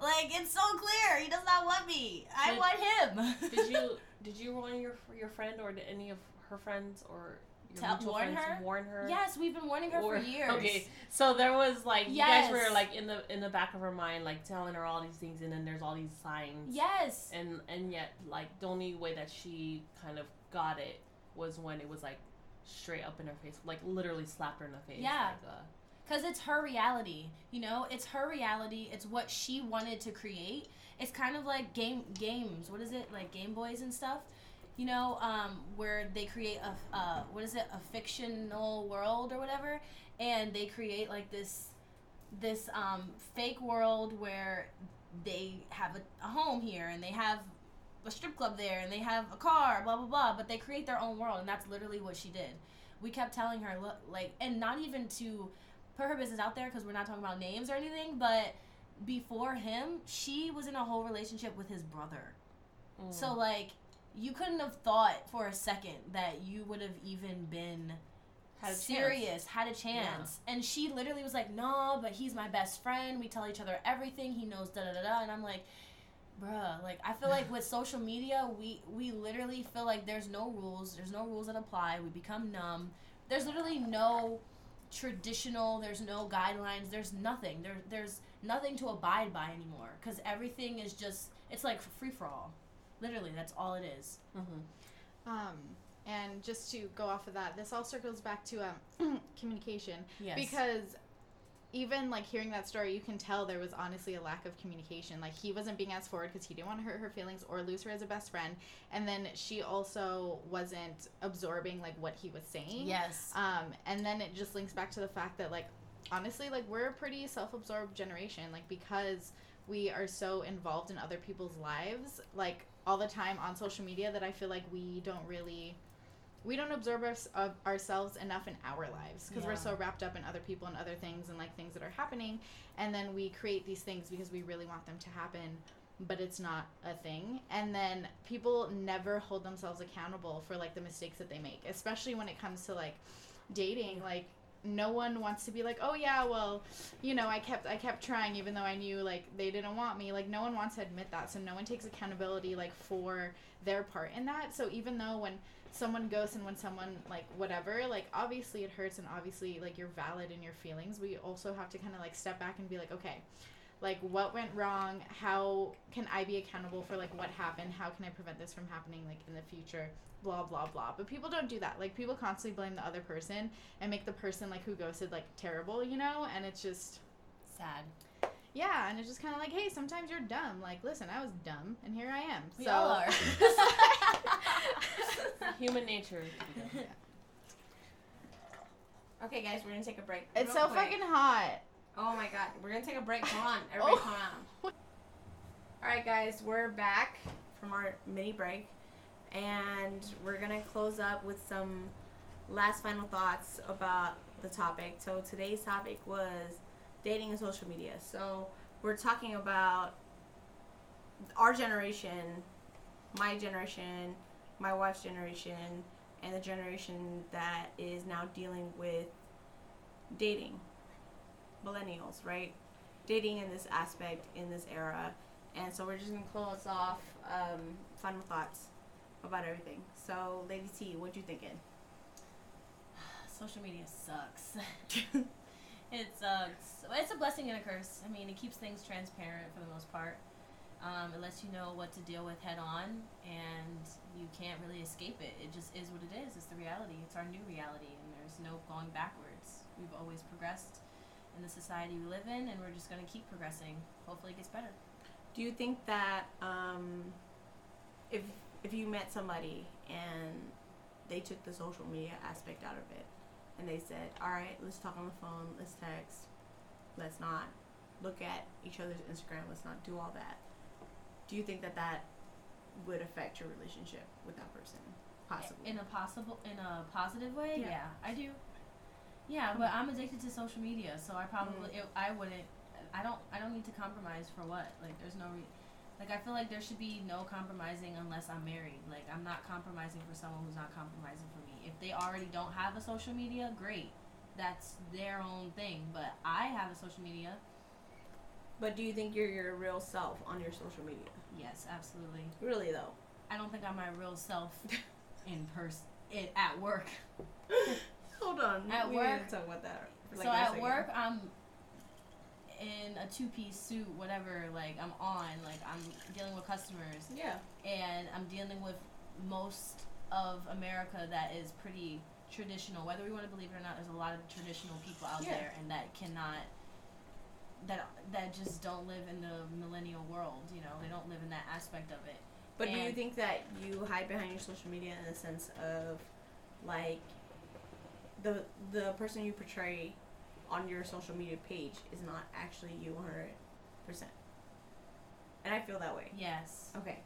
Like it's so clear. He does not want me. I Did- want him. did you did you warn your your friend or did any of her friends or Tell- warn her? warn her? Yes, we've been warning her Or- for years. Okay, so there was like you guys were like in the in the back of her mind, like telling her all these things, and then there's all these signs. Yes. And and yet, like the only way that she kind of got it was when it was like straight up in her face, like literally slapped her in the face. Yeah. Like, uh, Because it's her reality, you know? It's her reality. It's what she wanted to create. It's kind of like game games. What is it? Like Game Boys and stuff. You know, um, where they create a, uh, what is it? A fictional world or whatever. And they create like this, this um, fake world where they have a, a home here and they have a strip club there and they have a car, blah, blah, blah. But they create their own world. And that's literally what she did. We kept telling her, look, like, and not even to put her business out there because we're not talking about names or anything, but before him, she was in a whole relationship with his brother. mm. So like, you couldn't have thought for a second that you would have even been Had a chance. serious, had a chance. And she literally was like, "No, but he's my best friend. We tell each other everything. He knows da da da da." And I'm like, "Bruh, like I feel like with social media, we we literally feel like there's no rules. There's no rules that apply. We become numb. There's literally no traditional. There's no guidelines. There's nothing. There there's nothing to abide by anymore because everything is just it's like free for all. Literally, that's all it is. Mhm. Um, and just to go off of that, this all circles back to um, communication Yes. because even like hearing that story, you can tell there was honestly a lack of communication. Like he wasn't being as forward because he didn't want to hurt her feelings or lose her as a best friend, and then she also wasn't absorbing like what he was saying. yes. Um, and then it just links back to the fact that like honestly, like we're a pretty self-absorbed generation, like because we are so involved in other people's lives, like all the time on social media that I feel like we don't really we don't observe our, of ourselves enough in our lives. Because we're so wrapped up in other people and other things and like things that are happening. And then we create these things because we really want them to happen but it's not a thing. And then people never hold themselves accountable for like the mistakes that they make especially when it comes to like dating. Like no one wants to be like oh yeah well you know i kept i kept trying even though i knew like they didn't want me. Like no one wants to admit that so no one takes accountability like for their part in that. So even though when someone ghosts and when someone like whatever like obviously it hurts and obviously like you're valid in your feelings we also have to kind of like step back and be like okay like what went wrong how can i be accountable for like what happened how can i prevent this from happening like in the future blah blah blah but people don't do that like people constantly blame the other person and make the person like who ghosted like terrible you know and it's just Sad. yeah and it's just kind of like hey sometimes you're dumb like listen i was dumb and here i am We so all are. Human nature. Okay, guys, we're gonna take a break. it's so quick. fucking hot Oh my god, we're gonna take a break. Hold on, everybody, Oh. calm down. All right, guys, we're back from our mini break, and we're gonna close up with some last final thoughts about the topic. So today's topic was dating and social media. So we're talking about our generation, my generation, my wife's generation, and the generation that is now dealing with dating millennials, right? Dating in this aspect, in this era. And so we're just going to close off um, final thoughts about everything. So, Lady T, what you thinking? Social media sucks. it sucks. It's a blessing and a curse. I mean, it keeps things transparent for the most part. Um, it lets you know what to deal with head on, and you can't really escape it. It just is what it is. It's the reality. It's our new reality, and there's no going backwards. We've always progressed in the society we live in, and we're just going to keep progressing. Hopefully, it gets better. Do you think that um, if if you met somebody and they took the social media aspect out of it and they said, "All right, let's talk on the phone, let's text, let's not look at each other's Instagram, let's not do all that." Do you think that that would affect your relationship with that person? Possibly. In a possible, in a positive way, Yeah. yeah, I do. Yeah, but I'm addicted to social media, so I probably mm-hmm. it, I wouldn't. I don't. I don't need to compromise for what? Like, there's no. Re- like, I feel like there should be no compromising unless I'm married. Like, I'm not compromising for someone who's not compromising for me. If they already don't have a social media, great. That's their own thing. But I have a social media. but do you think you're your real self on your social media? Yes, absolutely. Really though. I don't think I'm my real self in person. It at work. Hold on. At we work- need to talk about that. like, so at work, I'm in a two-piece suit, whatever. Like I'm on, like I'm dealing with customers, Yeah. and I'm dealing with most of America that is pretty traditional. Whether we want to believe it or not, there's a lot of traditional people out Yeah. there, and that cannot. That that just don't live in the millennial world. You know, they don't live in that aspect of it. But do you think that you hide behind your social media in the sense of like the the person you portray on your social media page is not actually you 100%. And I feel that way. Yes. Okay.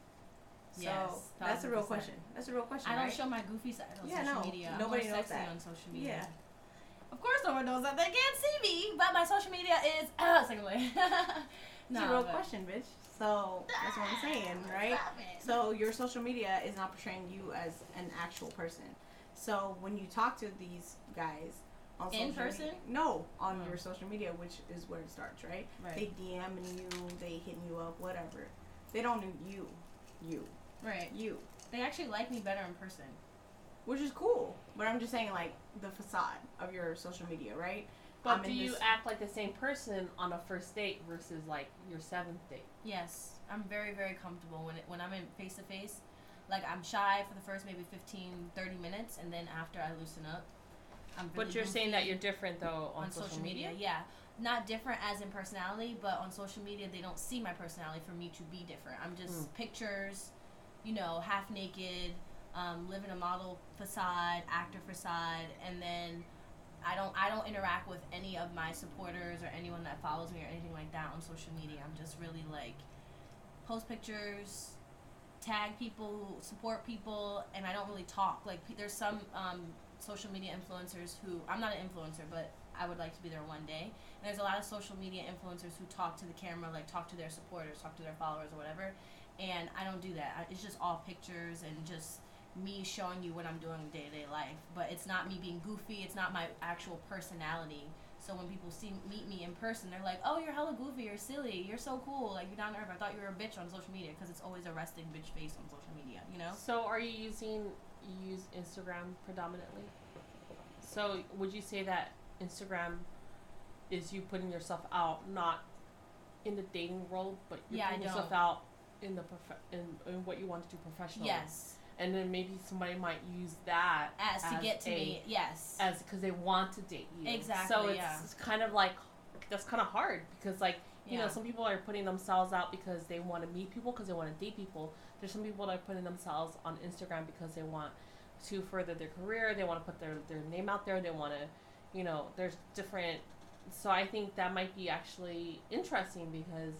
So Yes, that's a real question. That's a real question. I don't right? show my goofy side on Yeah, social no, media. nobody knows that. on social media. Yeah. Of course, no one knows that. They can't see me, but my social media is uh, second way. It's a real question, bitch. So that's what I'm saying, right? So your social media is not portraying you as an actual person. So when you talk to these guys on In person? media, no, on Oh. your social media, which is where it starts, right? right. They DMing you, they hitting you up, whatever. They don't know you, you, right. you, They actually like me better in person. which is cool. But I'm just saying, like the facade of your social media, right? But I'm do you act like the same person on a first date versus like your seventh date? Yes, I'm very very comfortable when it, when I'm in face to face. Like I'm shy for the first maybe 15, 30 minutes, and then after I loosen up, I'm. Really But you're saying that you're different though on, on social media. Yeah, not different as in personality, but on social media they don't see my personality for me to be different. I'm just pictures, you know, half naked, um, living a model facade, actor facade, and then I don't I don't interact with any of my supporters or anyone that follows me or anything like that on social media. I'm just really like post pictures, tag people, support people, and I don't really talk. Like there's some um, social media influencers who I'm not an influencer, but I would like to be there one day. And there's a lot of social media influencers who talk to the camera, like talk to their supporters, talk to their followers, or whatever. And I don't do that. I, it's just all pictures and just me showing you what I'm doing day to day life. But it's not me being goofy. It's not my actual personality. So when people see meet me in person, they're like, "Oh, you're hella goofy. You're silly. You're so cool. Like you're down to earth. I thought you were a bitch on social media because it's always a resting bitch face on social media. You know? So are you using you use Instagram predominantly? So would you say that Instagram is you putting yourself out not in the dating world, but you're Yeah, I putting yourself out in the prof- in, in what you want to do professionally? Yes. And then maybe somebody might use that As to get to a- me. Yes. as because they want to date you. Exactly, So it's, yeah. it's kind of like that's kind of hard because like you Yeah. know some people are putting themselves out because they want to meet people because they want to date people. There's some people that are putting themselves on Instagram because they want to further their career. They want to put their their name out there. They want to, you know, there's different. So I think that might be actually interesting because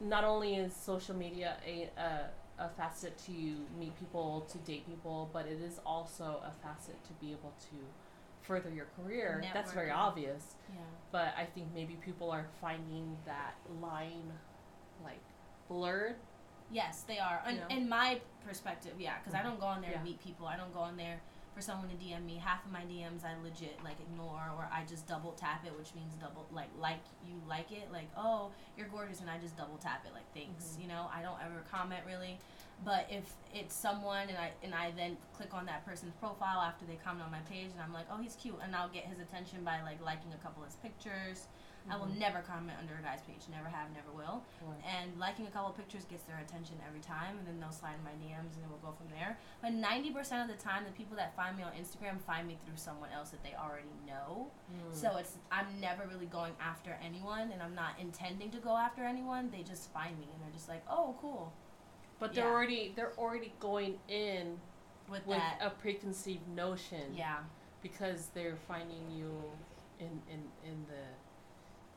not only is social media a, a a facet to meet people, to date people, but it is also a facet to be able to further your career. That's very obvious. yeah. But I think maybe people are finding that line like blurred. Yes, they are. In, You know? in my perspective, yeah, because I don't go on there Yeah. to meet people. I don't go on there for someone to DM me. Half of my DMs I legit like ignore, or I just double tap it, which means double like like you like it, like oh you're gorgeous, and I just double tap it, like thanks. Mhm. You know, I don't ever comment really. But if it's someone and I and I then click on that person's profile after they comment on my page and I'm like, oh, he's cute, and I'll get his attention by like liking a couple of his pictures. I will Mhm. never comment under a guy's page, never have, never will and liking a couple pictures gets their attention every time and then they'll slide in my DMs and then we'll go from there. But 90% of the time the people that find me on Instagram find me through someone else that they already know. Mm. So it's I'm never really going after anyone and I'm not intending to go after anyone. They just find me and they're just like, "Oh, cool." but they're yeah. already they're already going in With, with a preconceived notion. yeah. because they're finding you in in in the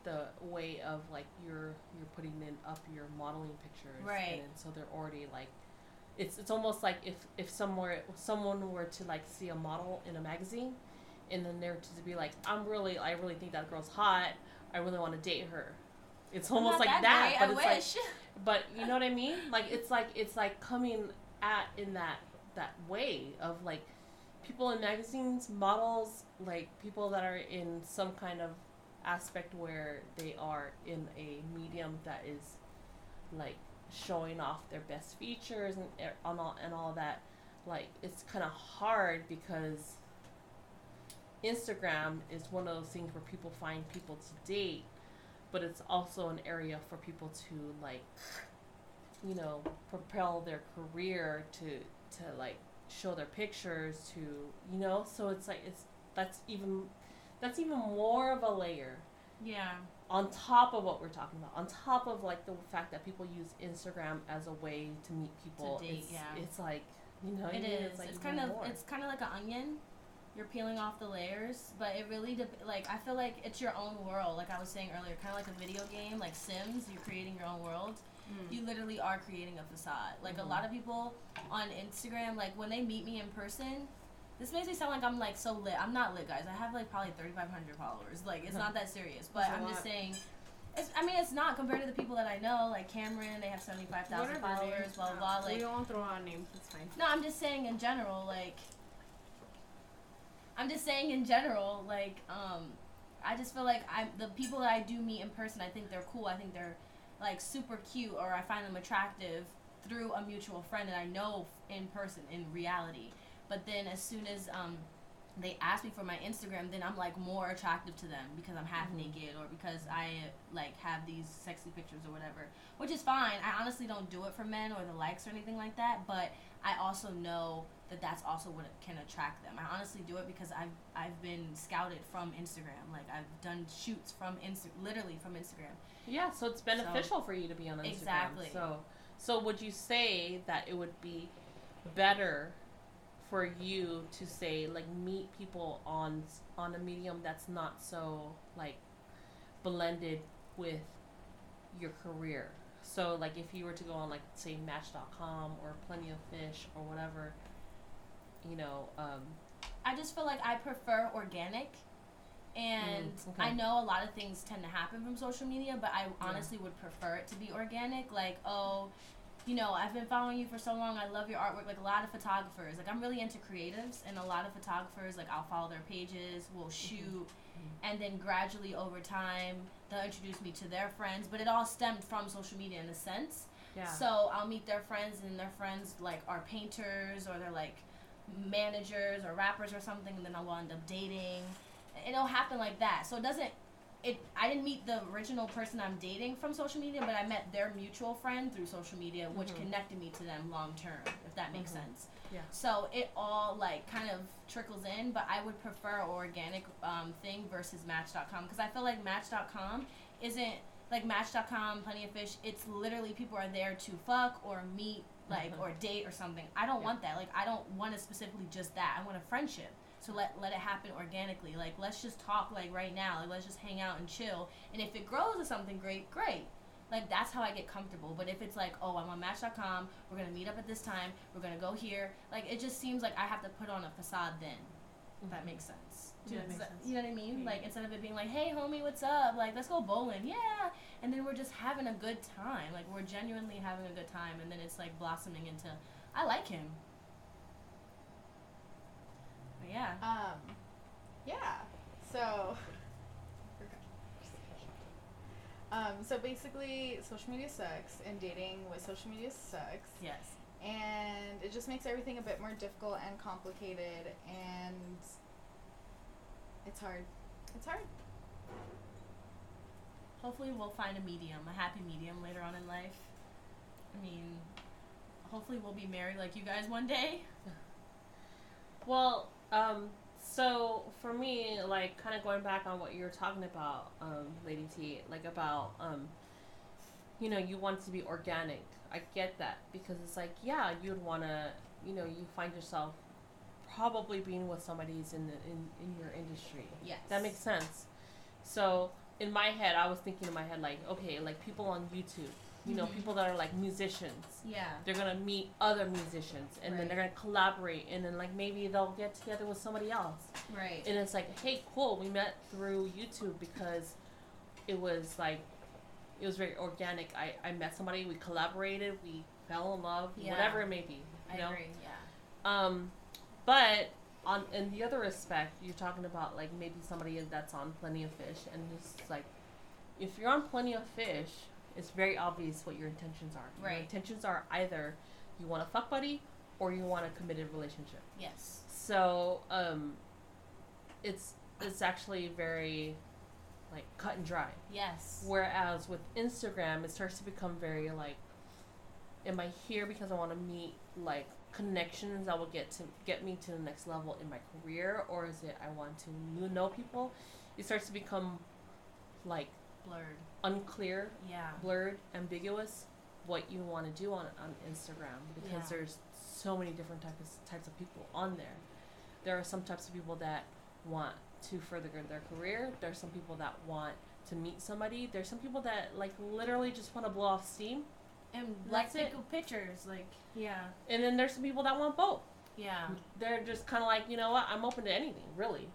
the way of like you're you're putting in up your modeling pictures Right. and so they're already like it's it's almost like if if somewhere someone were to like see a model in a magazine and then they're to be like i'm really i really think that girl's hot i really want to date her it's almost not like that, great, but I it's like wish. but you know what I mean? Like it's like it's like coming at in that that way of like people in magazines, models, like people that are in some kind of aspect where they are in a medium that is like showing off their best features and e- and all and all that. Like it's kind of hard because Instagram is one of those things where people find people to date, but it's also an area for people to like, you know, propel their career to to like show their pictures to you know. So it's like it's that's even that's even more of a layer yeah. on top of what we're talking about, on top of like the fact that people use Instagram as a way to meet people, date, it's, yeah. it's like you know, It is. It's, like It's kind of more. it's kind of like an onion. You're peeling off the layers, but it really dep like I feel like it's your own world. Like I was saying earlier, kind of like a video game, like Sims. You're creating your own world. Mm. You literally are creating a facade. Like Mhm. a lot of people on Instagram, like when they meet me in person, this makes me sound like I'm like so lit. I'm not lit, guys. I have like probably 3,500 followers. Like it's not that serious. But I'm just saying. It's, I mean, it's not compared to the people that I know, like Cameron. They have 75,000 followers. dude. Blah blah blah. we Like won't throw out names. It's fine. no, I'm just saying in general, like I'm just saying in general, like, um I just feel like I the people that I do meet in person, I think they're cool. I think they're like super cute or I find them attractive through a mutual friend that I know in person in reality. But then as soon as um they ask me for my Instagram, then I'm like more attractive to them because I'm half Mhm. naked or because I like have these sexy pictures or whatever, which is fine. I honestly don't do it for men or the likes or anything like that, but I also know that that's also what can attract them. I honestly do it because I've I've been scouted from Instagram. Like I've done shoots from Insta, literally from Instagram. Yeah, so it's beneficial for you to be on Instagram. Exactly. So, so would you say that it would be better for you to say like meet people on on a medium that's not so like blended with your career? So like if you were to go on like say Match.com or Plenty of Fish or whatever, you know, um, I just feel like I prefer organic. And Mm, okay. I know a lot of things tend to happen from social media, but I honestly would prefer it to be organic. Like, oh, you know, I've been following you for so long. I love your artwork. Like a lot of photographers, like I'm really into creatives, and a lot of photographers, like I'll follow their pages, will mm-hmm. shoot, mm-hmm. and then gradually over time they'll introduce me to their friends. But it all stemmed from social media in a sense. yeah. So I'll meet their friends, and their friends like are painters or they're like managers or rappers or something, and then I'll end up dating. It'll happen like that. So it doesn't. It. I didn't meet the original person I'm dating from social media, but I met their mutual friend through social media, which Mhm. connected me to them long term. If that makes Mhm. sense. Yeah. So it all like kind of trickles in, but I would prefer organic um, thing versus Match.com because I feel like Match.com isn't like Match.com, Plenty of Fish. It's literally people are there to fuck or meet, like Mhm. or date or something. I don't Yeah. want that. Like I don't want to specifically just that. I want a friendship. So let let it happen organically. Like let's just talk like right now. Like let's just hang out and chill. And if it grows to something great, great. Like that's how I get comfortable. But if it's like, oh, I'm on Match.com, we're gonna meet up at this time, we're gonna go here. Like it just seems like I have to put on a facade then. If that makes sense. Yeah, Does makes that- sense. You know what I mean? Like instead of it being like, hey homie, what's up? Like let's go bowling, yeah. And then we're just having a good time. Like we're genuinely having a good time, and then it's like blossoming into, I like him. But yeah. Um, yeah. So. Um, so basically, social media sucks, and dating with social media sucks, Yes. and it just makes everything a bit more difficult and complicated, and it's hard. It's hard. Hopefully, we'll find a medium, a happy medium later on in life. I mean, hopefully, we'll be married like you guys one day. Well, um, so for me, like, kind of going back on what you were talking about, um, Lady T, like about, um, you know, you want to be organic. I get that because it's like, yeah, you'd want to, you know, you find yourself probably being with somebody who's in the in, in your industry. Yes. That makes sense. So in my head, I was thinking in my head like, okay, like people on YouTube, you know, people that are like musicians Yeah. they're gonna meet other musicians and then they're gonna collaborate and then like maybe they'll get together with somebody else Right. and it's like hey cool we met through youtube because it was like it was very organic i i met somebody we collaborated we fell in love Yeah. whatever it may be I you know agree. Yeah. um but on in the other respect you're talking about like maybe somebody that's on plenty of fish and just like if you're on plenty of fish it's very obvious what your intentions are your Right. intentions are either you want a fuck buddy or you want a committed relationship Yes. so um it's it's actually very like cut and dry Yes. Whereas with Instagram, it starts to become very like, am I here because I want to meet like connections that will get to get me to the next level in my career, or is it I want to know people? It starts to become like Blurred. unclear, Yeah. blurred, ambiguous what you want to do on on Instagram because Yeah. there's so many different types types of people on there. There are some types of people that want to further their career. There are some people that want to meet somebody. There's some people that like literally just want to blow off steam, And like take pictures, like yeah, and then there's some people that want both. yeah, They're just kind of like, you know what? I'm open to anything, really.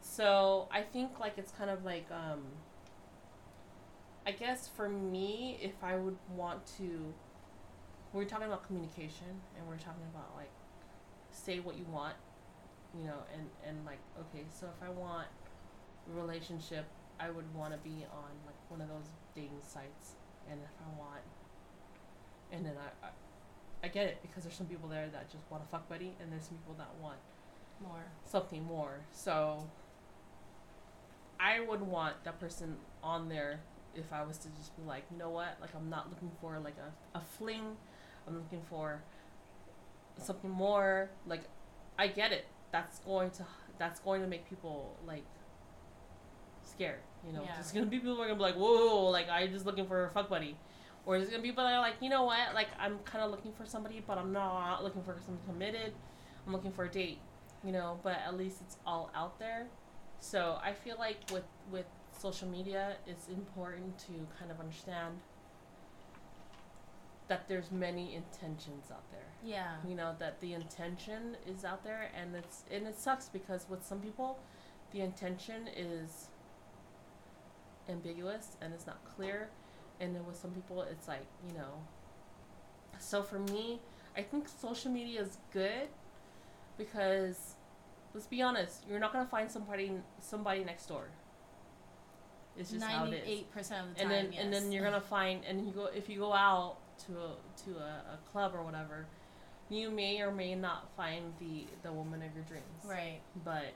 So I think like it's kind of like um. I guess for me, if I would want to, we're talking about communication, and we're talking about like, say what you want, you know, and and like okay, so if I want a relationship, I would want to be on like one of those dating sites, and if I want, and then I, I I get it because there's some people there that just want a fuck buddy, and there's some people that want more. something more. So I would want that person on there if I was to just be like, you know what? Like I'm not looking for like a, a fling. I'm looking for something more. Like I get it. That's going to that's going to make people like scared. You know, Yeah. there's gonna be people who are gonna be like, whoa, like I'm just looking for a fuck buddy. Or there's gonna be people that are like, you know what? Like I'm kind of looking for somebody, but I'm not looking for something committed. I'm looking for a date you know but at least it's all out there so i feel like with with social media it's important to kind of understand that there's many intentions out there. Yeah. You know that the intention is out there, and it's and it sucks because with some people, the intention is ambiguous and it's not clear, and then with some people it's like you know. So for me, I think social media is good because let's be honest, you're not gonna find somebody somebody next door. It's just how it is Ninety-eight percent of the and then yes. and then you're gonna find and you go if you go out to a to a, a club or whatever you may or may not find the the woman of your dreams right. but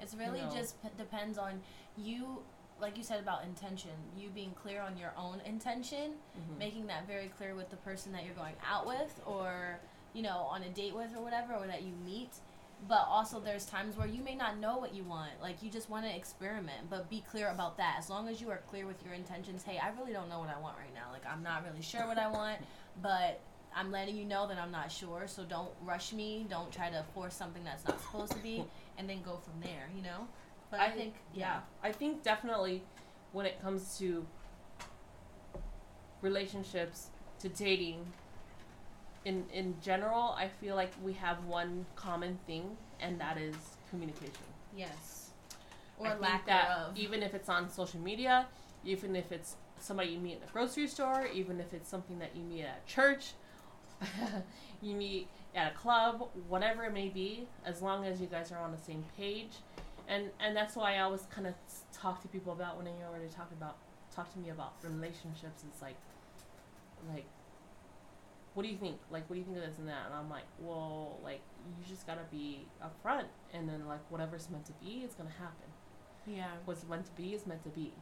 It's really know. just p- depends on you, like you said about intention. You being clear on your own intention, mhm. making that very clear with the person that you're going out with, or you know, on a date with, or whatever, or that you meet. But also, there's times where you may not know what you want. Like you just want to experiment, but be clear about that. As long as you are clear with your intentions. Hey, I really don't know what I want right now. Like I'm not really sure what I want, but I'm letting you know that I'm not sure. So don't rush me. Don't try to force something that's not supposed to be, and then go from there. You know. But I, think yeah i think definitely when it comes to relationships to dating in in general i feel like we have one common thing and that is communication yes. I Or think lack that thereof. even if it's on social media, even if it's somebody you meet in the grocery store, even if it's something that you meet at church, you meet at a club, whatever it may be, as long as you guys are on the same page, and and that's why I always kind of talk to people about when you're already talking about talk to me about relationships. It's like, like, what do you think? Like, what do you think of this and that? And I'm like, well, like you just gotta be upfront, and then like whatever's meant to be, it's gonna happen yeah. what's meant to be is meant to be.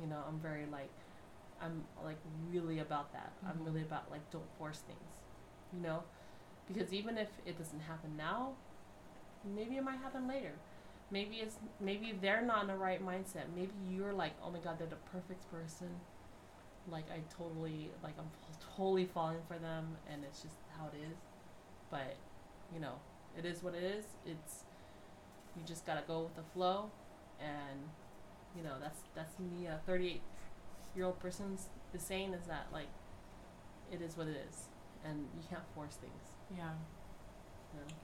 You know, I'm very like, I'm like really about that. I'm Mhm. really about like don't force things. You know, because even if it doesn't happen now, maybe it might happen later. Maybe it's maybe they're not in the right mindset. Maybe you're like, oh my god, they're the perfect person. Like I totally like I'm totally falling for them, and it's just how it is. But you know, it is what it is. It's you just gotta go with the flow, and you know that's that's me a 38 year old person's the saying is that like it is what it is, and you can't force things. Yeah. You know?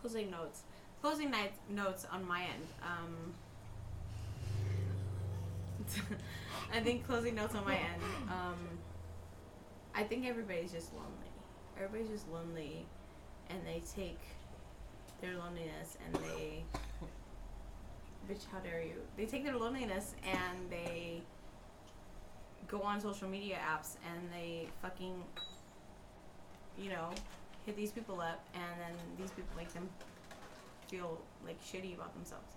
Closing notes. Closing night notes on my end. Um, I think closing notes on my end. Um, I think everybody's just lonely. Everybody's just lonely, and they take their loneliness and they, bitch, how dare you? They take their loneliness and they go on social media apps and they fucking, you know, hit these people up, and then these people make them feel like shitty about themselves.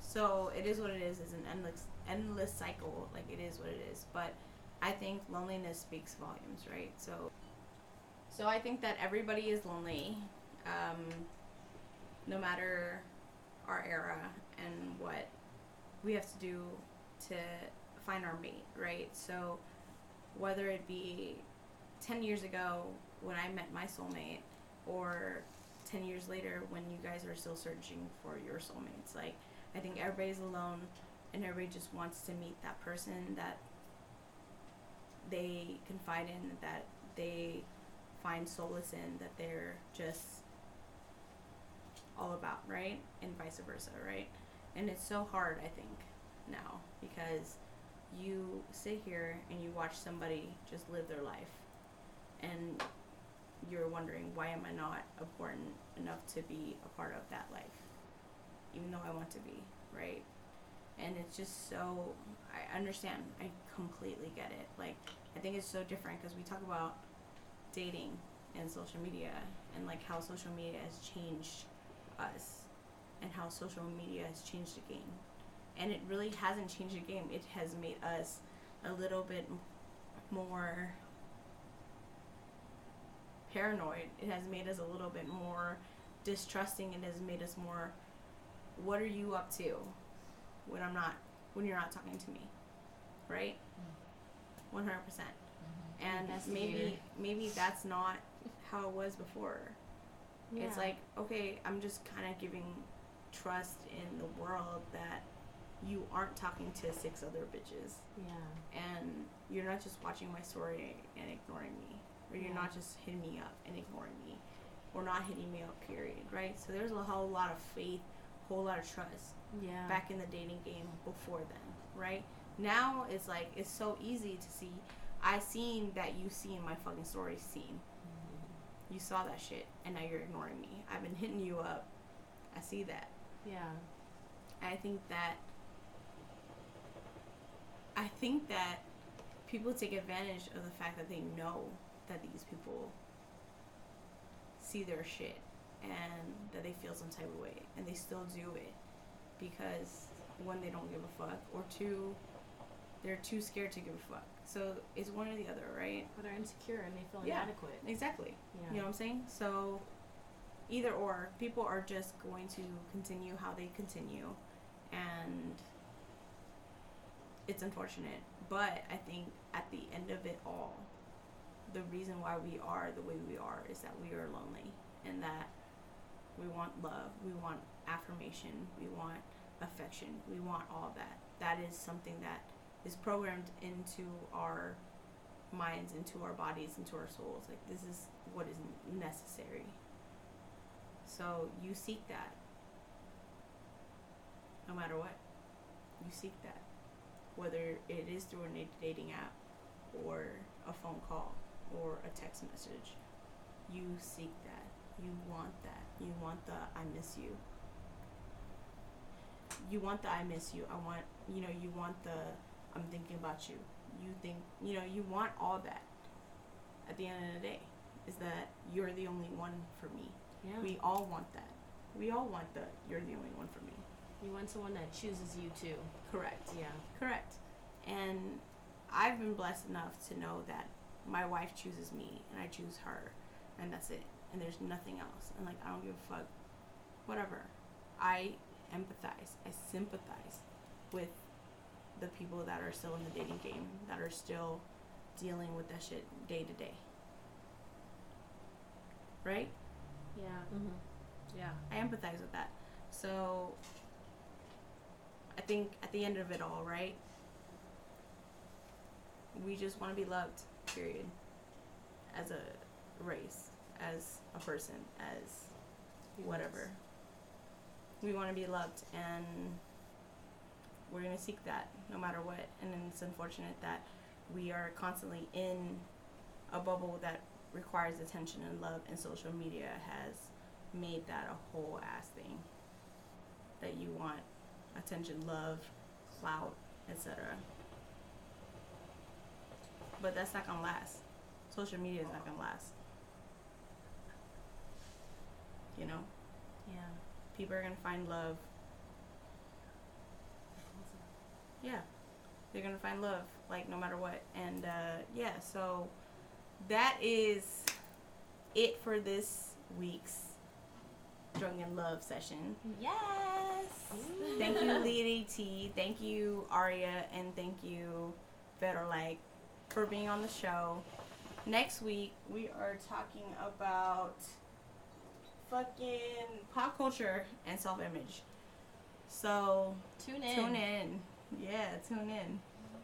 So it is what it is. It's an endless endless cycle. Like it is what it is. But I think loneliness speaks volumes, right? So so I think that everybody is lonely, um, no matter our era and what we have to do to find our mate, right? So whether it be ten years ago when I met my soulmate, or 10 years later when you guys are still searching for your soulmates. Like, I think everybody's alone and everybody just wants to meet that person that they confide in, that they find solace in, that they're just all about, right? And vice versa, right? And it's so hard, I think, now because you sit here and you watch somebody just live their life and you're wondering why am I not important enough to be a part of that life, even though I want to be, right? And it's just so I understand. I completely get it. Like I think it's so different because we talk about dating and social media and like how social media has changed us and how social media has changed the game. And it really hasn't changed the game. It has made us a little bit more paranoid. It has made us a little bit more distrusting. It has made us more. What are you up to when I'm not when you're not talking to me, right? Mm-hmm. One hundred percent. Mm-hmm. And maybe maybe that's not how it was before. It's like okay, I'm just kind of giving trust in the world that you aren't talking to six other bitches Yeah. and you're not just watching my story and ignoring me or you're Yeah. not just hitting me up and ignoring me or not hitting me up period right so there's a whole lot of faith whole lot of trust Yeah. back in the dating game before then right? Now it's like it's so easy to see. I seen that you seen my fucking story seen mm-hmm. you saw that shit and now you're ignoring me. I've been hitting you up. I see that. Yeah. I think that I think that people take advantage of the fact that they know that these people see their shit and that they feel some type of way and they still do it because one they don't give a fuck or two they're too scared to give a fuck. So it's one or the other, right? But they're insecure and they feel Yeah. inadequate. Exactly. Yeah. You know what I'm saying? So either or, people are just going to continue how they continue, and it's unfortunate. But I think at the end of it all, the reason why we are the way we are is that we are lonely, and that we want love, we want affirmation, we want affection, we want all that. That is something that is programmed into our minds, into our bodies, into our souls. Like this is what is necessary. So you seek that. No matter what, you seek that. Whether it is through a dating app, or a phone call, or a text message, you seek that. You want that. You want the I miss you. You want the I miss you. I want you know you want the I'm thinking about you. You think you know you want all that. At the end of the day, is that you're the only one for me. Yeah. We all want that. We all want the you're the only one for me. you want someone that chooses you too. Correct. Yeah. Correct. And I've been blessed enough to know that my wife chooses me and I choose her and that's it. And there's nothing else. And like I don't give a fuck. Whatever. I empathize. I sympathize with the people that are still in the dating game, that are still dealing with that shit day to day. Right? Yeah. Mm-hmm. Yeah. I empathize with that. So I think at the end of it all, right? We just want to be loved, period. As a race, as a person, as whatever. We want to be loved and we're going to seek that no matter what. And it's unfortunate that we are constantly in a bubble that requires attention and love and social media has made that a whole ass thing that you want attention, love, clout, etc. But that's not gonna last. Social media is not gonna last. You know, Yeah. people are gonna find love. Yeah, they're gonna find love, like no matter what. And uh, yeah, so that is it for this week's Drunken Love session. Yes. Thank you, Lady T. Thank you, Aria, and thank you, Better Like, for being on the show. Next week we are talking about fucking pop culture and self image. So Tune in. tune in. Yeah, tune in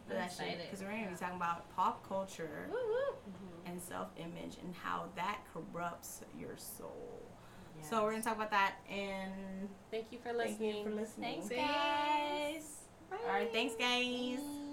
for I'm that shit. excited. Because we're gonna be talking about pop culture Woo woo. Mm-hmm. and self image and how that corrupts your soul. So we're gonna talk about that and Thank you for thank listening. you for listening. Thanks, Thanks. guys. All right, thanks guys.